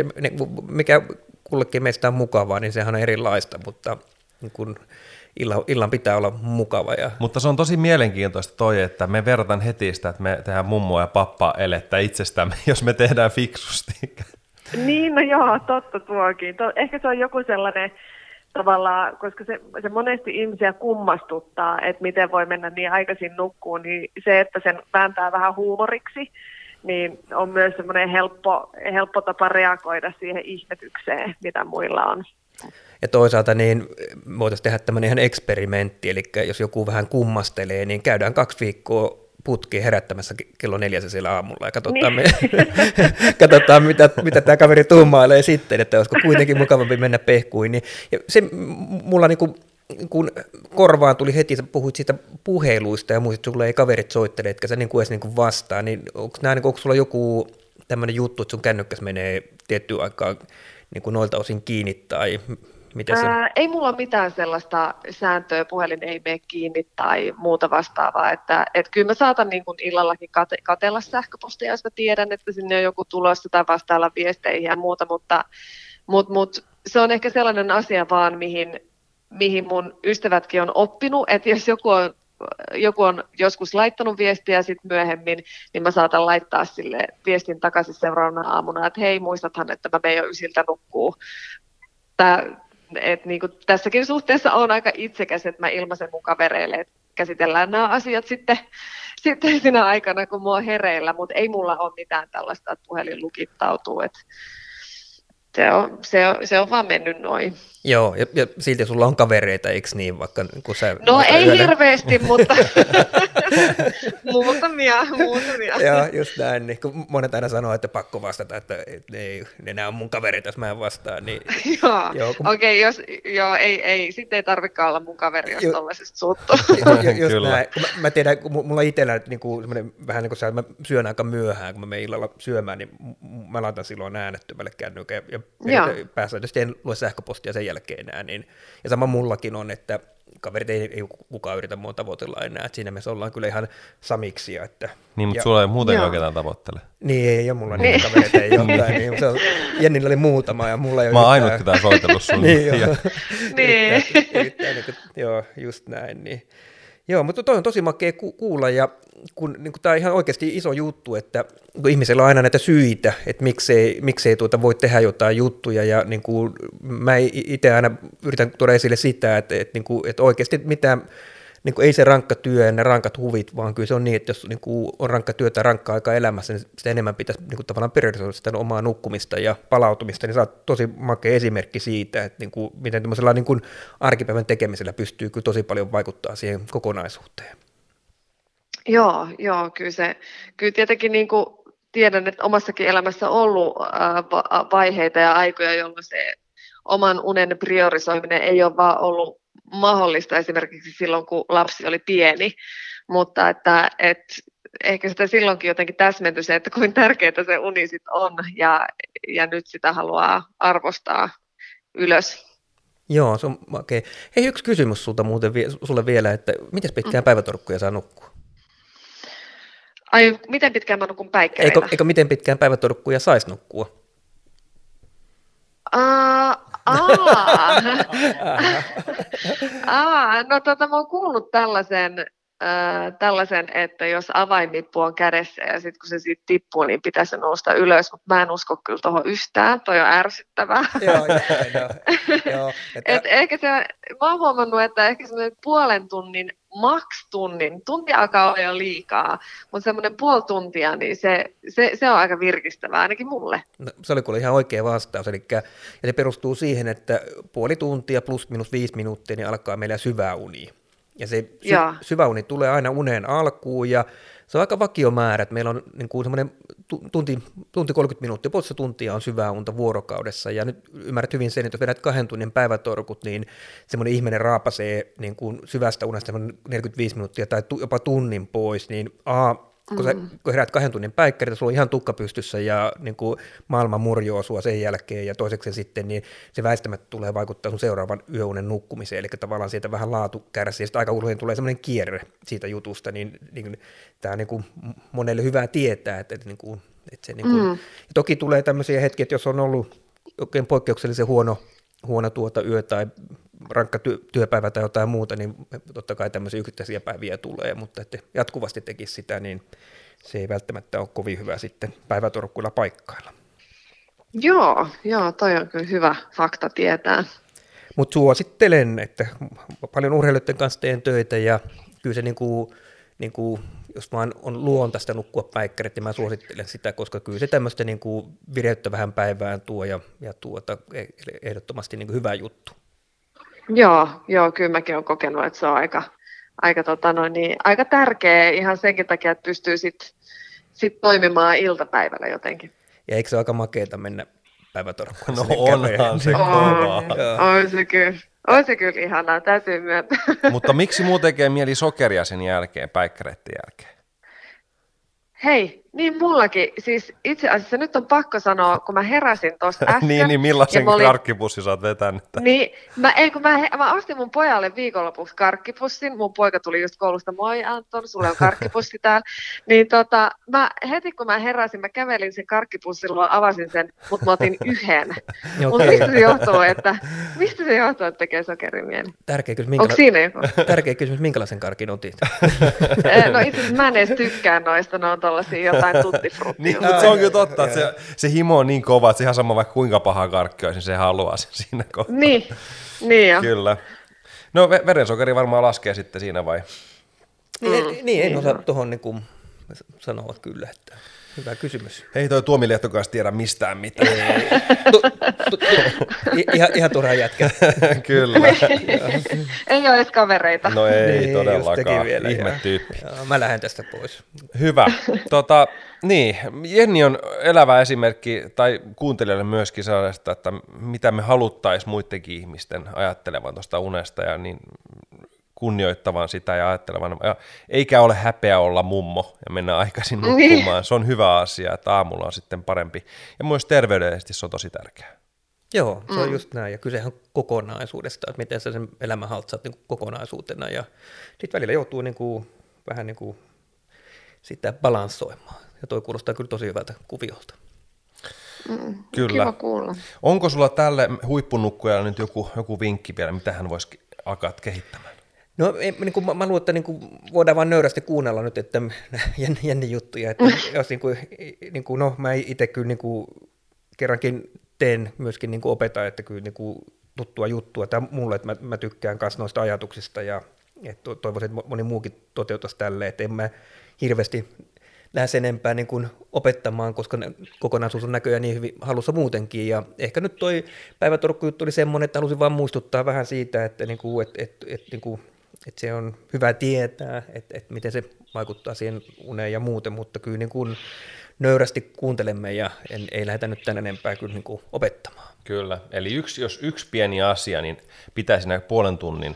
B: mikä kullekin meistä on mukavaa, niin sehän on erilaista, mutta niin kuin illan, illan pitää olla mukava. Ja...
A: Mutta se on tosi mielenkiintoista toi, että me verrataan heti sitä, että me tehdään mummoa ja pappaa elettä itsestämme, jos me tehdään fiksusti.
D: Niin, no joo, totta tuokin. To, ehkä se on joku sellainen tavallaan, koska se, se monesti ihmisiä kummastuttaa, että miten voi mennä niin aikaisin nukkuun, niin se, että sen vääntää vähän huumoriksi, niin on myös semmoinen helppo, helppo tapa reagoida siihen ihmetykseen, mitä muilla on.
B: Ja toisaalta niin voitaisiin tehdä tämmöinen ihan eksperimentti, eli jos joku vähän kummastelee, niin käydään kaksi viikkoa putki herättämässä kello neljässä siellä aamulla ja katsotaan, niin. me, katsotaan mitä, mitä tämä kaveri tuumailee sitten, että olisiko kuitenkin mukavampi mennä pehkuin. Niin, ja se mulla niin kuin, kun korvaan tuli heti, sä puhuit siitä puheluista ja muistit, että sulla ei kaverit soittele, etkä sä niin kuin edes niin kuin vastaa, niin onko, nämä, niin kuin, onko sulla joku tämmöinen juttu, että sun kännykkäs menee tiettyä aikaa niin kuin noilta osin kiinni tai Miten se? Ää,
D: ei mulla ole mitään sellaista sääntöä, puhelin ei mene kiinni tai muuta vastaavaa. Että, et kyllä mä saatan niin kuin illallakin kate, katella sähköpostia, jos mä tiedän, että sinne on joku tulossa tai vastailla viesteihin ja muuta, mutta mut, mut, se on ehkä sellainen asia vaan, mihin, mihin mun ystävätkin on oppinut, että jos joku on joku on joskus laittanut viestiä sitten myöhemmin, niin mä saatan laittaa sille viestin takaisin seuraavana aamuna, että hei, muistathan, että mä menen jo ysiltä nukkuu. Tää, et niinku, tässäkin suhteessa on aika itsekäs, että mä ilmaisen mun kavereille, että käsitellään nämä asiat sitten, sitten siinä aikana, kun mua on hereillä, mutta ei mulla ole mitään tällaista, että puhelin lukittautuu. Et se on, se, on, se on vaan mennyt noin.
B: Joo, ja, ja silti sulla on kavereita, eikö niin? Vaikka, kun sä,
D: no ei yöllä... hirveästi, mutta muutamia, muutamia.
B: Joo, just näin. Niin, kun monet aina sanoo, että pakko vastata, että ei, ne nämä on mun kavereita, jos mä en vastaa. Niin,
D: joo, joo kun... okei, okay, jos, joo, ei, ei, sitten ei tarvikaan olla mun kaveri, jos tollaisesta suuttuu.
B: just Kyllä. näin. Mä, mä tiedän, kun mulla itsellä niin kuin, vähän niin kuin se, mä syön aika myöhään, kun mä menen illalla syömään, niin mä laitan silloin äänettömälle kännykän ja, ja pääsääntöisesti en lue sähköpostia sen jälkeen enää. Niin, ja sama mullakin on, että kaverit ei, ei kukaan yritä mua tavoitella enää, että siinä mielessä ollaan kyllä ihan samiksia. Että,
A: niin, mutta ja, sulla ei muuten joo. oikein tavoittele.
B: Niin, ei ole mulla niin. niitä kavereita, ei ole. niin, se on, Jennillä oli muutama ja mulla ei ole
A: Mä oon ainut, ketä soitellut sun.
B: niin, joo. niin. Yrittää, yrittää, niin kuin, joo, just näin. Niin. Joo, mutta toi on tosi makea ku- kuulla ja kun niin tämä on ihan oikeasti iso juttu, että kun ihmisellä on aina näitä syitä, että miksei, miksei tuota voi tehdä jotain juttuja ja niin kuin, mä itse aina yritän tuoda esille sitä, että, että, niin kuin, että oikeasti mitään niin kuin ei se rankka työ ja ne rankat huvit, vaan kyllä se on niin, että jos niin kuin on rankka työtä ja rankka aika elämässä, niin sitä enemmän pitäisi niin kuin tavallaan priorisoida sitä omaa nukkumista ja palautumista, niin sä oot tosi makea esimerkki siitä, että niin kuin, miten tämmöisellä niin kuin arkipäivän tekemisellä pystyy kyllä tosi paljon vaikuttaa siihen kokonaisuuteen.
D: Joo, joo, kyllä se, kyllä tietenkin niin kuin tiedän, että omassakin elämässä on ollut vaiheita ja aikoja, jolloin se oman unen priorisoiminen ei ole vaan ollut mahdollista esimerkiksi silloin, kun lapsi oli pieni, mutta että, että ehkä sitä silloinkin jotenkin täsmentyi se, että kuinka tärkeää se uni sit on ja, ja nyt sitä haluaa arvostaa ylös.
B: Joo, se on okei. Okay. Hei, yksi kysymys sulta muuten sulle vielä, että miten pitkään mm. päivätorkkuja saa nukkua?
D: Ai, miten pitkään mä nukun päikkäreillä?
B: Eikö, eikö miten pitkään päivätorkkuja saisi nukkua?
D: Uh, aa, aa, no tota, mä oon kuullut tällaisen, äh, tällaisen, että jos avainlippu on kädessä ja sitten kun se siitä tippuu, niin pitäisi nousta ylös, mutta mä en usko kyllä tuohon yhtään, toi on ärsyttävää.
B: joo, joo, joo.
D: Et ehkä se, mä oon huomannut, että ehkä semmoinen puolen tunnin maks tunnin, tunti alkaa olla jo liikaa, mutta semmoinen puoli tuntia, niin se, se, se on aika virkistävää ainakin mulle.
B: No, se oli kuule ihan oikea vastaus, eli ja se perustuu siihen, että puoli tuntia plus minus viisi minuuttia, niin alkaa meillä syvä uni. Ja se sy- syvä uni tulee aina uneen alkuun ja Se on aika vakiomäärä, että meillä on niin kuin semmoinen tunti, tunti 30 minuuttia, puolesta tuntia on syvää unta vuorokaudessa, ja nyt ymmärrät hyvin sen, että jos vedät kahden tunnin päivätorkut, niin semmoinen ihminen raapasee niin kuin syvästä unesta 45 minuuttia tai jopa tunnin pois, niin A, kun, sä, mm. kun heräät kahden tunnin päikkärit, sulla on ihan tukka pystyssä ja niin kuin maailma murjoo sua sen jälkeen ja toiseksi sitten, niin se väistämättä tulee vaikuttaa sun seuraavan yöunen nukkumiseen, eli tavallaan sieltä vähän laatu kärsii, ja sitten aika usein tulee semmoinen kierre siitä jutusta, niin, niin tämä on niin kuin monelle hyvää tietää, että, että, niin kuin, että se niin kuin, mm. toki tulee tämmöisiä hetkiä, että jos on ollut oikein poikkeuksellisen huono, huono tuota yö tai rankka ty- työpäivä tai jotain muuta, niin totta kai tämmöisiä yksittäisiä päiviä tulee, mutta että jatkuvasti tekisi sitä, niin se ei välttämättä ole kovin hyvä sitten päivätorkkuilla paikkailla.
D: Joo, joo, toi on kyllä hyvä fakta tietää.
B: Mutta suosittelen, että paljon urheilijoiden kanssa teen töitä ja kyllä se niin kuin, niin kuin, jos vaan on luontaista nukkua päikkärit, niin mä suosittelen sitä, koska kyllä se tämmöistä niin kuin vireyttä vähän päivään tuo ja, ja tuota, e-, ehdottomasti niin kuin hyvä juttu.
D: Joo, joo, kyllä mäkin olen kokenut, että se on aika, aika, tota noin, niin, aika tärkeä ihan senkin takia, että pystyy sitten sit toimimaan iltapäivällä jotenkin.
B: Ja eikö se ole aika makeeta mennä päivätorkkuun?
A: No onhan se kovaa.
D: On, on se kyllä. On se kyllä ihanaa, täytyy myöntää.
A: Mutta miksi muu tekee mieli sokeria sen jälkeen, päikkäreiden jälkeen?
D: Hei, niin mullakin. Siis itse asiassa nyt on pakko sanoa, kun mä heräsin tuossa äsken.
A: niin, niin millaisen olin... karkkipussin sä oot vetänyt?
D: Niin, mä, ei, kun mä, mä ostin mun pojalle viikonlopuksi karkkipussin. Mun poika tuli just koulusta, moi Anton, sulla on karkkipussi täällä. Niin tota, mä, heti kun mä heräsin, mä kävelin sen karkkipussin luo, avasin sen, mutta mä otin yhden. mutta mistä se johtuu, että, mistä se johtuu, että tekee sokerimieli?
B: Tärkeä kysymys, minkäla...
D: Onko siinä joku?
B: Tärkeä kysymys, minkälaisen karkin otit?
D: no itse asiassa mä en edes tykkää noista, ne on tollasia jotain tuttifruttia.
A: niin, mutta se on kyllä totta, että se, se himo on niin kova, että se ihan sama vaikka kuinka paha karkki olisi, niin se haluaa sen siinä kohtaa.
D: Niin, niin jo.
A: Kyllä. No verensokeri varmaan laskee sitten siinä vai?
B: Niin, mm. niin en osaa tuohon niin sanoa kyllä, että Hyvä kysymys.
A: Ei toi Tuomi Lehtokas tiedä mistään mitään.
B: ihan, ihan turha jätkä.
A: Kyllä.
D: ei ole edes kavereita.
A: No ei niin, todellakaan. Vielä, Ihme ja, tyyppi.
B: Ja, mä lähden tästä pois.
A: Hyvä. Tota, niin, Jenni on elävä esimerkki, tai kuuntelijalle myöskin sellaista, että mitä me haluttaisiin muidenkin ihmisten ajattelevan tuosta unesta, ja niin kunnioittavan sitä ja ajattelevan, ja eikä ole häpeä olla mummo ja mennä aikaisin niin. nukkumaan. Se on hyvä asia, että aamulla on sitten parempi. Ja myös terveydellisesti se on tosi tärkeää.
B: Joo, se on mm. just näin. Ja kysehän kokonaisuudesta, että miten sä sen elämän haltsaat niin kokonaisuutena. Ja sitten välillä joutuu niin kuin, vähän niin kuin sitä balanssoimaan. Ja toi kuulostaa kyllä tosi hyvältä kuviolta.
D: Mm, kyllä. Kiva kuulla.
A: Onko sulla tälle huippunukkujalle nyt joku, joku vinkki vielä, mitä hän voisi alkaa kehittämään?
B: No niin kuin, mä luulen, että niin kuin, voidaan vain nöyrästi kuunnella nyt, että jänne, jänne juttuja, että jos niin kuin, niin kuin, no mä itse kyllä niin kuin, kerrankin teen myöskin niin kuin opetan, että kyllä niin kuin, tuttua juttua, tämä mulle, että mä, mä tykkään myös noista ajatuksista ja että toivoisin, että moni muukin toteuttaisi tälle, että en mä hirveästi lähes enempää niin kuin opettamaan, koska kokonaisuus on näköjään niin hyvin halussa muutenkin. Ja ehkä nyt toi päivätorkku juttu oli semmoinen, että halusin vain muistuttaa vähän siitä, että, niin kuin, että, että, että niin kuin että se on hyvä tietää, että, että miten se vaikuttaa siihen uneen ja muuten, mutta kyllä niin kuin nöyrästi kuuntelemme ja en, ei lähdetä nyt tänne enempää kyllä niin kuin opettamaan.
A: Kyllä, eli yksi, jos yksi pieni asia, niin pitäisi näin puolen tunnin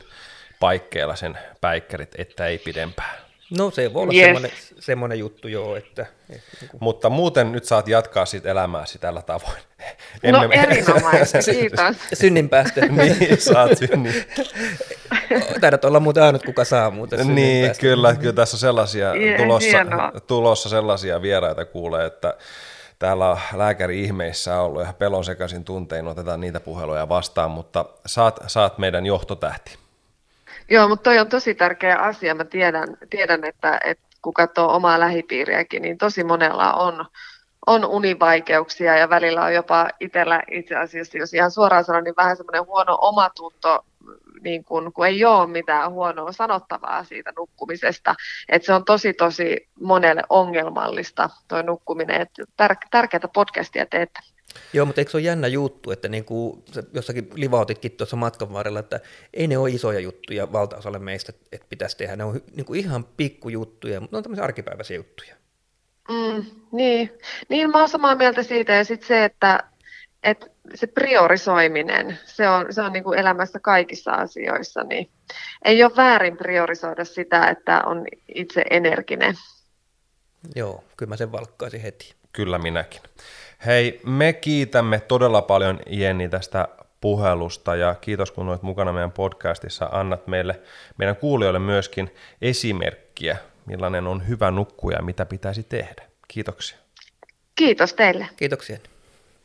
A: paikkeilla sen päikkärit, että ei pidempään.
B: No se voi olla yes. semmoinen, semmoinen juttu joo, että... että
A: niin kuin... Mutta muuten nyt saat jatkaa sit elämääsi tällä tavoin.
D: Emme no me... erinomaisesti, kiitos.
B: Synnin päästä.
A: niin, saat synnin.
B: Taidat olla muuten ainut, kuka saa muuten
A: Niin, kyllä, kyllä tässä on sellaisia tulossa, tulossa sellaisia vieraita kuulee, että täällä on lääkäri ihmeissä ollut ja pelon sekaisin tuntein otetaan niitä puheluja vastaan, mutta saat, saat meidän johtotähti.
D: Joo, mutta toi on tosi tärkeä asia. Mä tiedän, tiedän että, että kun katsoo omaa lähipiiriäkin, niin tosi monella on, on univaikeuksia ja välillä on jopa itsellä itse asiassa, jos ihan suoraan sanon, niin vähän semmoinen huono omatunto, niin kun, kun ei ole mitään huonoa sanottavaa siitä nukkumisesta. Et se on tosi, tosi monelle ongelmallista tuo nukkuminen. Et tär, tärkeää podcastia teette.
B: Joo, mutta eikö se ole jännä juttu, että niin kuin jossakin livautitkin tuossa matkan varrella, että ei ne ole isoja juttuja valtaosalle meistä, että pitäisi tehdä. Ne on niin kuin ihan pikkujuttuja, mutta ne on tämmöisiä arkipäiväisiä juttuja.
C: Mm, niin. niin, mä oon samaa mieltä siitä. Ja sitten se, että, että se priorisoiminen, se on, se on niin kuin elämässä kaikissa asioissa, niin ei ole väärin priorisoida sitä, että on itse energinen.
B: Joo, kyllä mä sen valkkaisin heti.
A: Kyllä minäkin. Hei, me kiitämme todella paljon Jenni tästä puhelusta ja kiitos kun olet mukana meidän podcastissa. Annat meille, meidän kuulijoille myöskin esimerkkiä, millainen on hyvä nukkuja ja mitä pitäisi tehdä. Kiitoksia.
C: Kiitos teille.
B: Kiitoksia.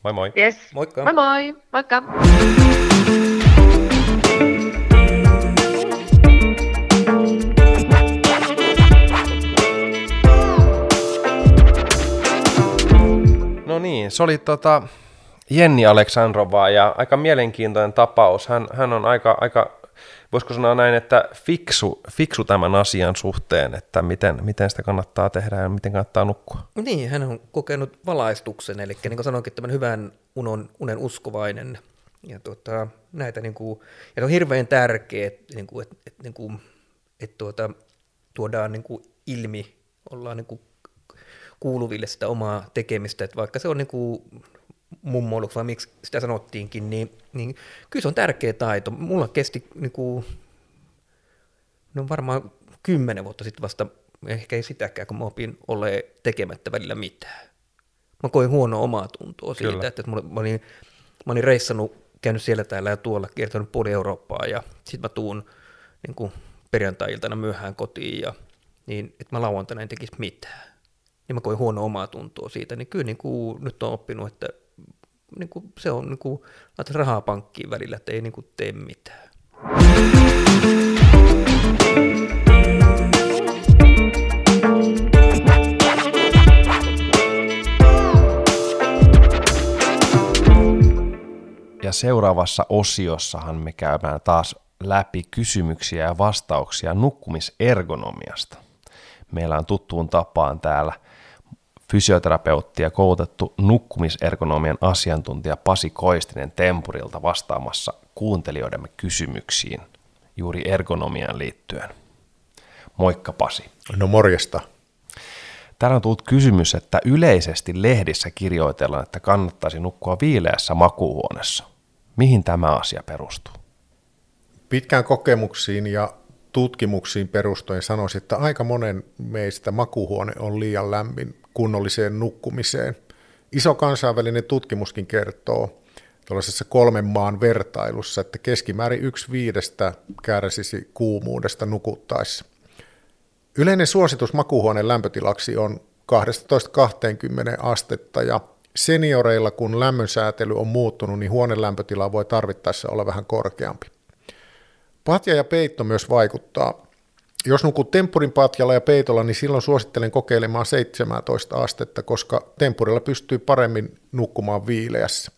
A: Moi moi.
C: Yes.
B: Moikka.
C: Moi moi. Moikka.
A: Niin, se oli tota Jenni Aleksandrova ja aika mielenkiintoinen tapaus. Hän, hän on aika, aika, voisiko sanoa näin, että fiksu, fiksu tämän asian suhteen, että miten, miten sitä kannattaa tehdä ja miten kannattaa nukkua.
B: Niin, hän on kokenut valaistuksen, eli niin kuin sanoinkin, tämän hyvän unon, unen uskovainen. Ja tuota, näitä niin kuin, ja on hirveän tärkeää, että, niin kuin, että, että, niin kuin, että tuota, tuodaan niin kuin ilmi, ollaan niin kuin kuuluville sitä omaa tekemistä, että vaikka se on niin kuin mummoiluksi vai miksi sitä sanottiinkin, niin, niin kyllä se on tärkeä taito. Mulla kesti niin kuin, no varmaan kymmenen vuotta sitten vasta, ehkä ei sitäkään, kun mä opin ole tekemättä välillä mitään. Mä koin huono omaa tuntoa siitä,
A: Kyllä.
B: että mulla, mä, olin, mä olin reissannut, käynyt siellä täällä ja tuolla, kiertänyt puoli Eurooppaa ja sitten mä tuun niin kuin perjantai-iltana myöhään kotiin ja niin, että mä lauantaina en tekisi mitään niin mä koin huono omaa tuntoa siitä, niin kyllä niin kuin, nyt on oppinut, että niin kuin, se on niin kuin, laitat rahaa pankkiin välillä, että ei niin kuin, tee mitään.
A: Ja seuraavassa osiossahan me käymään taas läpi kysymyksiä ja vastauksia nukkumisergonomiasta. Meillä on tuttuun tapaan täällä fysioterapeutti ja koulutettu nukkumisergonomian asiantuntija Pasi Koistinen Tempurilta vastaamassa kuuntelijoidemme kysymyksiin juuri ergonomiaan liittyen. Moikka Pasi.
E: No morjesta.
A: Täällä on tullut kysymys, että yleisesti lehdissä kirjoitellaan, että kannattaisi nukkua viileässä makuuhuoneessa. Mihin tämä asia perustuu?
E: Pitkään kokemuksiin ja tutkimuksiin perustuen sanoisin, että aika monen meistä makuuhuone on liian lämmin kunnolliseen nukkumiseen. Iso kansainvälinen tutkimuskin kertoo tuollaisessa kolmen maan vertailussa, että keskimäärin yksi viidestä kärsisi kuumuudesta nukuttaessa. Yleinen suositus makuuhuoneen lämpötilaksi on 12-20 astetta ja senioreilla, kun lämmönsäätely on muuttunut, niin huoneen lämpötila voi tarvittaessa olla vähän korkeampi. Patja ja peitto myös vaikuttaa. Jos temppurin patjalla ja peitolla, niin silloin suosittelen kokeilemaan 17 astetta, koska temppurilla pystyy paremmin nukkumaan viileässä.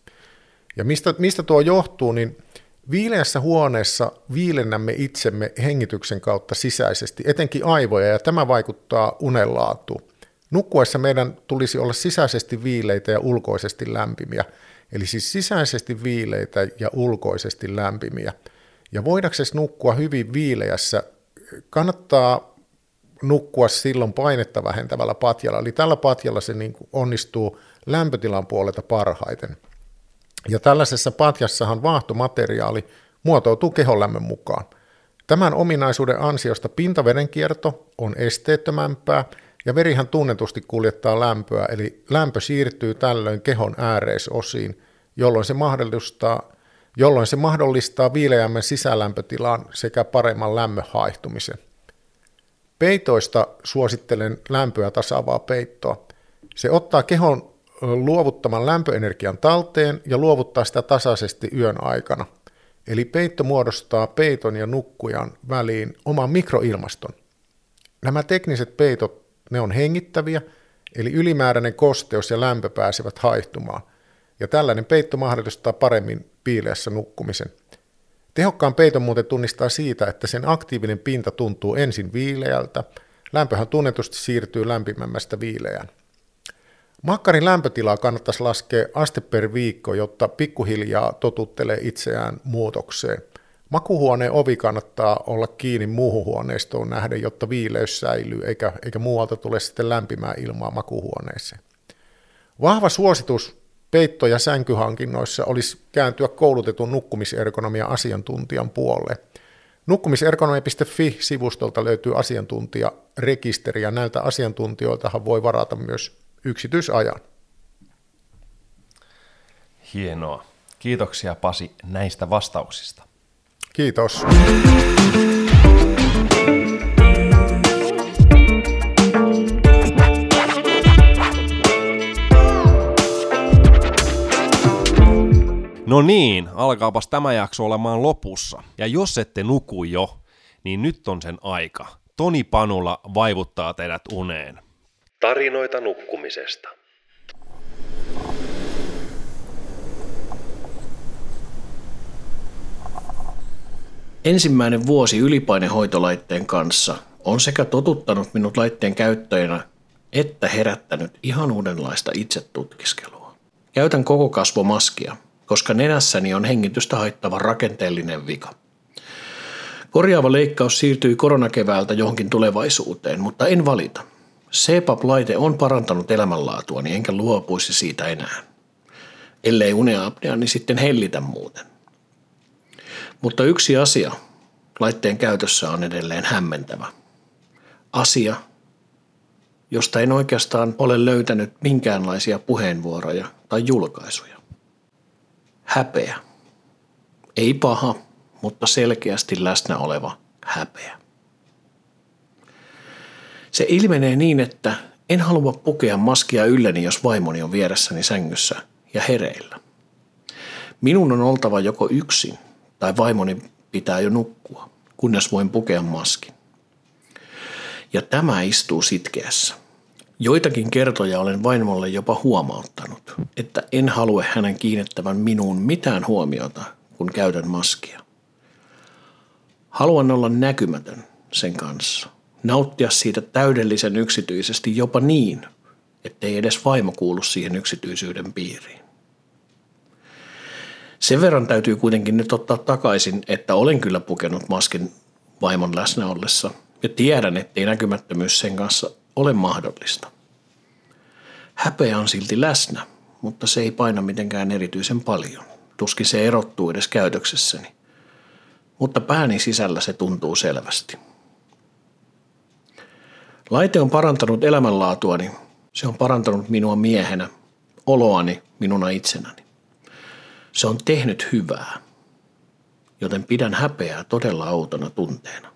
E: Ja mistä, mistä tuo johtuu, niin viileässä huoneessa viilennämme itsemme hengityksen kautta sisäisesti, etenkin aivoja, ja tämä vaikuttaa unenlaatuun. Nukkuessa meidän tulisi olla sisäisesti viileitä ja ulkoisesti lämpimiä, eli siis sisäisesti viileitä ja ulkoisesti lämpimiä. Ja voidaksesi nukkua hyvin viileässä, kannattaa nukkua silloin painetta vähentävällä patjalla. Eli tällä patjalla se niin onnistuu lämpötilan puolelta parhaiten. Ja tällaisessa patjassahan vaahtomateriaali muotoutuu kehonlämmön mukaan. Tämän ominaisuuden ansiosta pintaverenkierto on esteettömämpää ja verihän tunnetusti kuljettaa lämpöä, eli lämpö siirtyy tällöin kehon ääreisosiin, jolloin se mahdollistaa jolloin se mahdollistaa viileämmän sisälämpötilan sekä paremman lämmön haihtumisen. Peitoista suosittelen lämpöä tasaavaa peittoa. Se ottaa kehon luovuttaman lämpöenergian talteen ja luovuttaa sitä tasaisesti yön aikana. Eli peitto muodostaa peiton ja nukkujan väliin oman mikroilmaston. Nämä tekniset peitot, ne on hengittäviä, eli ylimääräinen kosteus ja lämpö pääsevät haihtumaan. Ja tällainen peitto mahdollistaa paremmin piileässä nukkumisen. Tehokkaan peiton muuten tunnistaa siitä, että sen aktiivinen pinta tuntuu ensin viileältä. Lämpöhän tunnetusti siirtyy lämpimämmästä viileään. Makkarin lämpötilaa kannattaisi laskea aste per viikko, jotta pikkuhiljaa totuttelee itseään muutokseen. Makuhuoneen ovi kannattaa olla kiinni muuhun huoneistoon nähden, jotta viileys säilyy, eikä, eikä muualta tule sitten lämpimää ilmaa makuhuoneeseen. Vahva suositus peitto- ja sänkyhankinnoissa olisi kääntyä koulutetun nukkumisergonomian asiantuntijan puoleen. Nukkumisergonomia.fi-sivustolta löytyy asiantuntijarekisteri ja näiltä asiantuntijoiltahan voi varata myös yksityisajan.
A: Hienoa. Kiitoksia Pasi näistä vastauksista.
E: Kiitos.
A: Niin, alkaapas tämä jakso olemaan lopussa. Ja jos ette nuku jo, niin nyt on sen aika. Toni Panula vaivuttaa teidät uneen. Tarinoita nukkumisesta.
F: Ensimmäinen vuosi ylipainehoitolaitteen kanssa on sekä totuttanut minut laitteen käyttäjänä että herättänyt ihan uudenlaista itsetutkiskelua. Käytän koko kasvomaskia, koska nenässäni on hengitystä haittava rakenteellinen vika. Korjaava leikkaus siirtyi koronakeväältä johonkin tulevaisuuteen, mutta en valita. CPAP-laite on parantanut elämänlaatuani enkä luopuisi siitä enää. Ellei uneapnea, niin sitten hellitä muuten. Mutta yksi asia laitteen käytössä on edelleen hämmentävä. Asia, josta en oikeastaan ole löytänyt minkäänlaisia puheenvuoroja tai julkaisuja. Häpeä. Ei paha, mutta selkeästi läsnä oleva häpeä. Se ilmenee niin, että en halua pukea maskia ylleni, jos vaimoni on vieressäni sängyssä ja hereillä. Minun on oltava joko yksin tai vaimoni pitää jo nukkua, kunnes voin pukea maskin. Ja tämä istuu sitkeässä. Joitakin kertoja olen vaimolle jopa huomauttanut, että en halua hänen kiinnittävän minuun mitään huomiota, kun käytän maskia. Haluan olla näkymätön sen kanssa, nauttia siitä täydellisen yksityisesti jopa niin, ettei edes vaimo kuulu siihen yksityisyyden piiriin. Sen verran täytyy kuitenkin nyt ottaa takaisin, että olen kyllä pukenut maskin vaimon läsnä ollessa ja tiedän, ettei näkymättömyys sen kanssa ole mahdollista. Häpeä on silti läsnä, mutta se ei paina mitenkään erityisen paljon. Tuskin se erottuu edes käytöksessäni. Mutta pääni sisällä se tuntuu selvästi. Laite on parantanut elämänlaatuani. Se on parantanut minua miehenä, oloani minuna itsenäni. Se on tehnyt hyvää, joten pidän häpeää todella outona tunteena.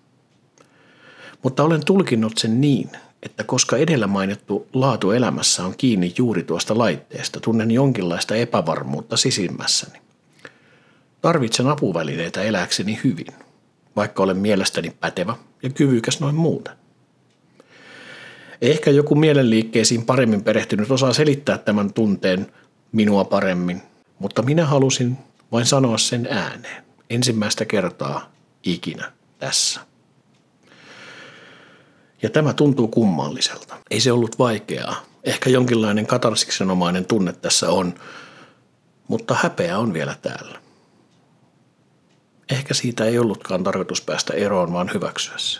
F: Mutta olen tulkinnut sen niin, että koska edellä mainittu laatu elämässä on kiinni juuri tuosta laitteesta, tunnen jonkinlaista epävarmuutta sisimmässäni. Tarvitsen apuvälineitä elääkseni hyvin, vaikka olen mielestäni pätevä ja kyvykäs noin muuten. Ehkä joku mielenliikkeisiin paremmin perehtynyt osaa selittää tämän tunteen minua paremmin, mutta minä halusin vain sanoa sen ääneen ensimmäistä kertaa ikinä tässä. Ja tämä tuntuu kummalliselta. Ei se ollut vaikeaa. Ehkä jonkinlainen katarsiksenomainen tunne tässä on, mutta häpeä on vielä täällä. Ehkä siitä ei ollutkaan tarkoitus päästä eroon, vaan hyväksyä se.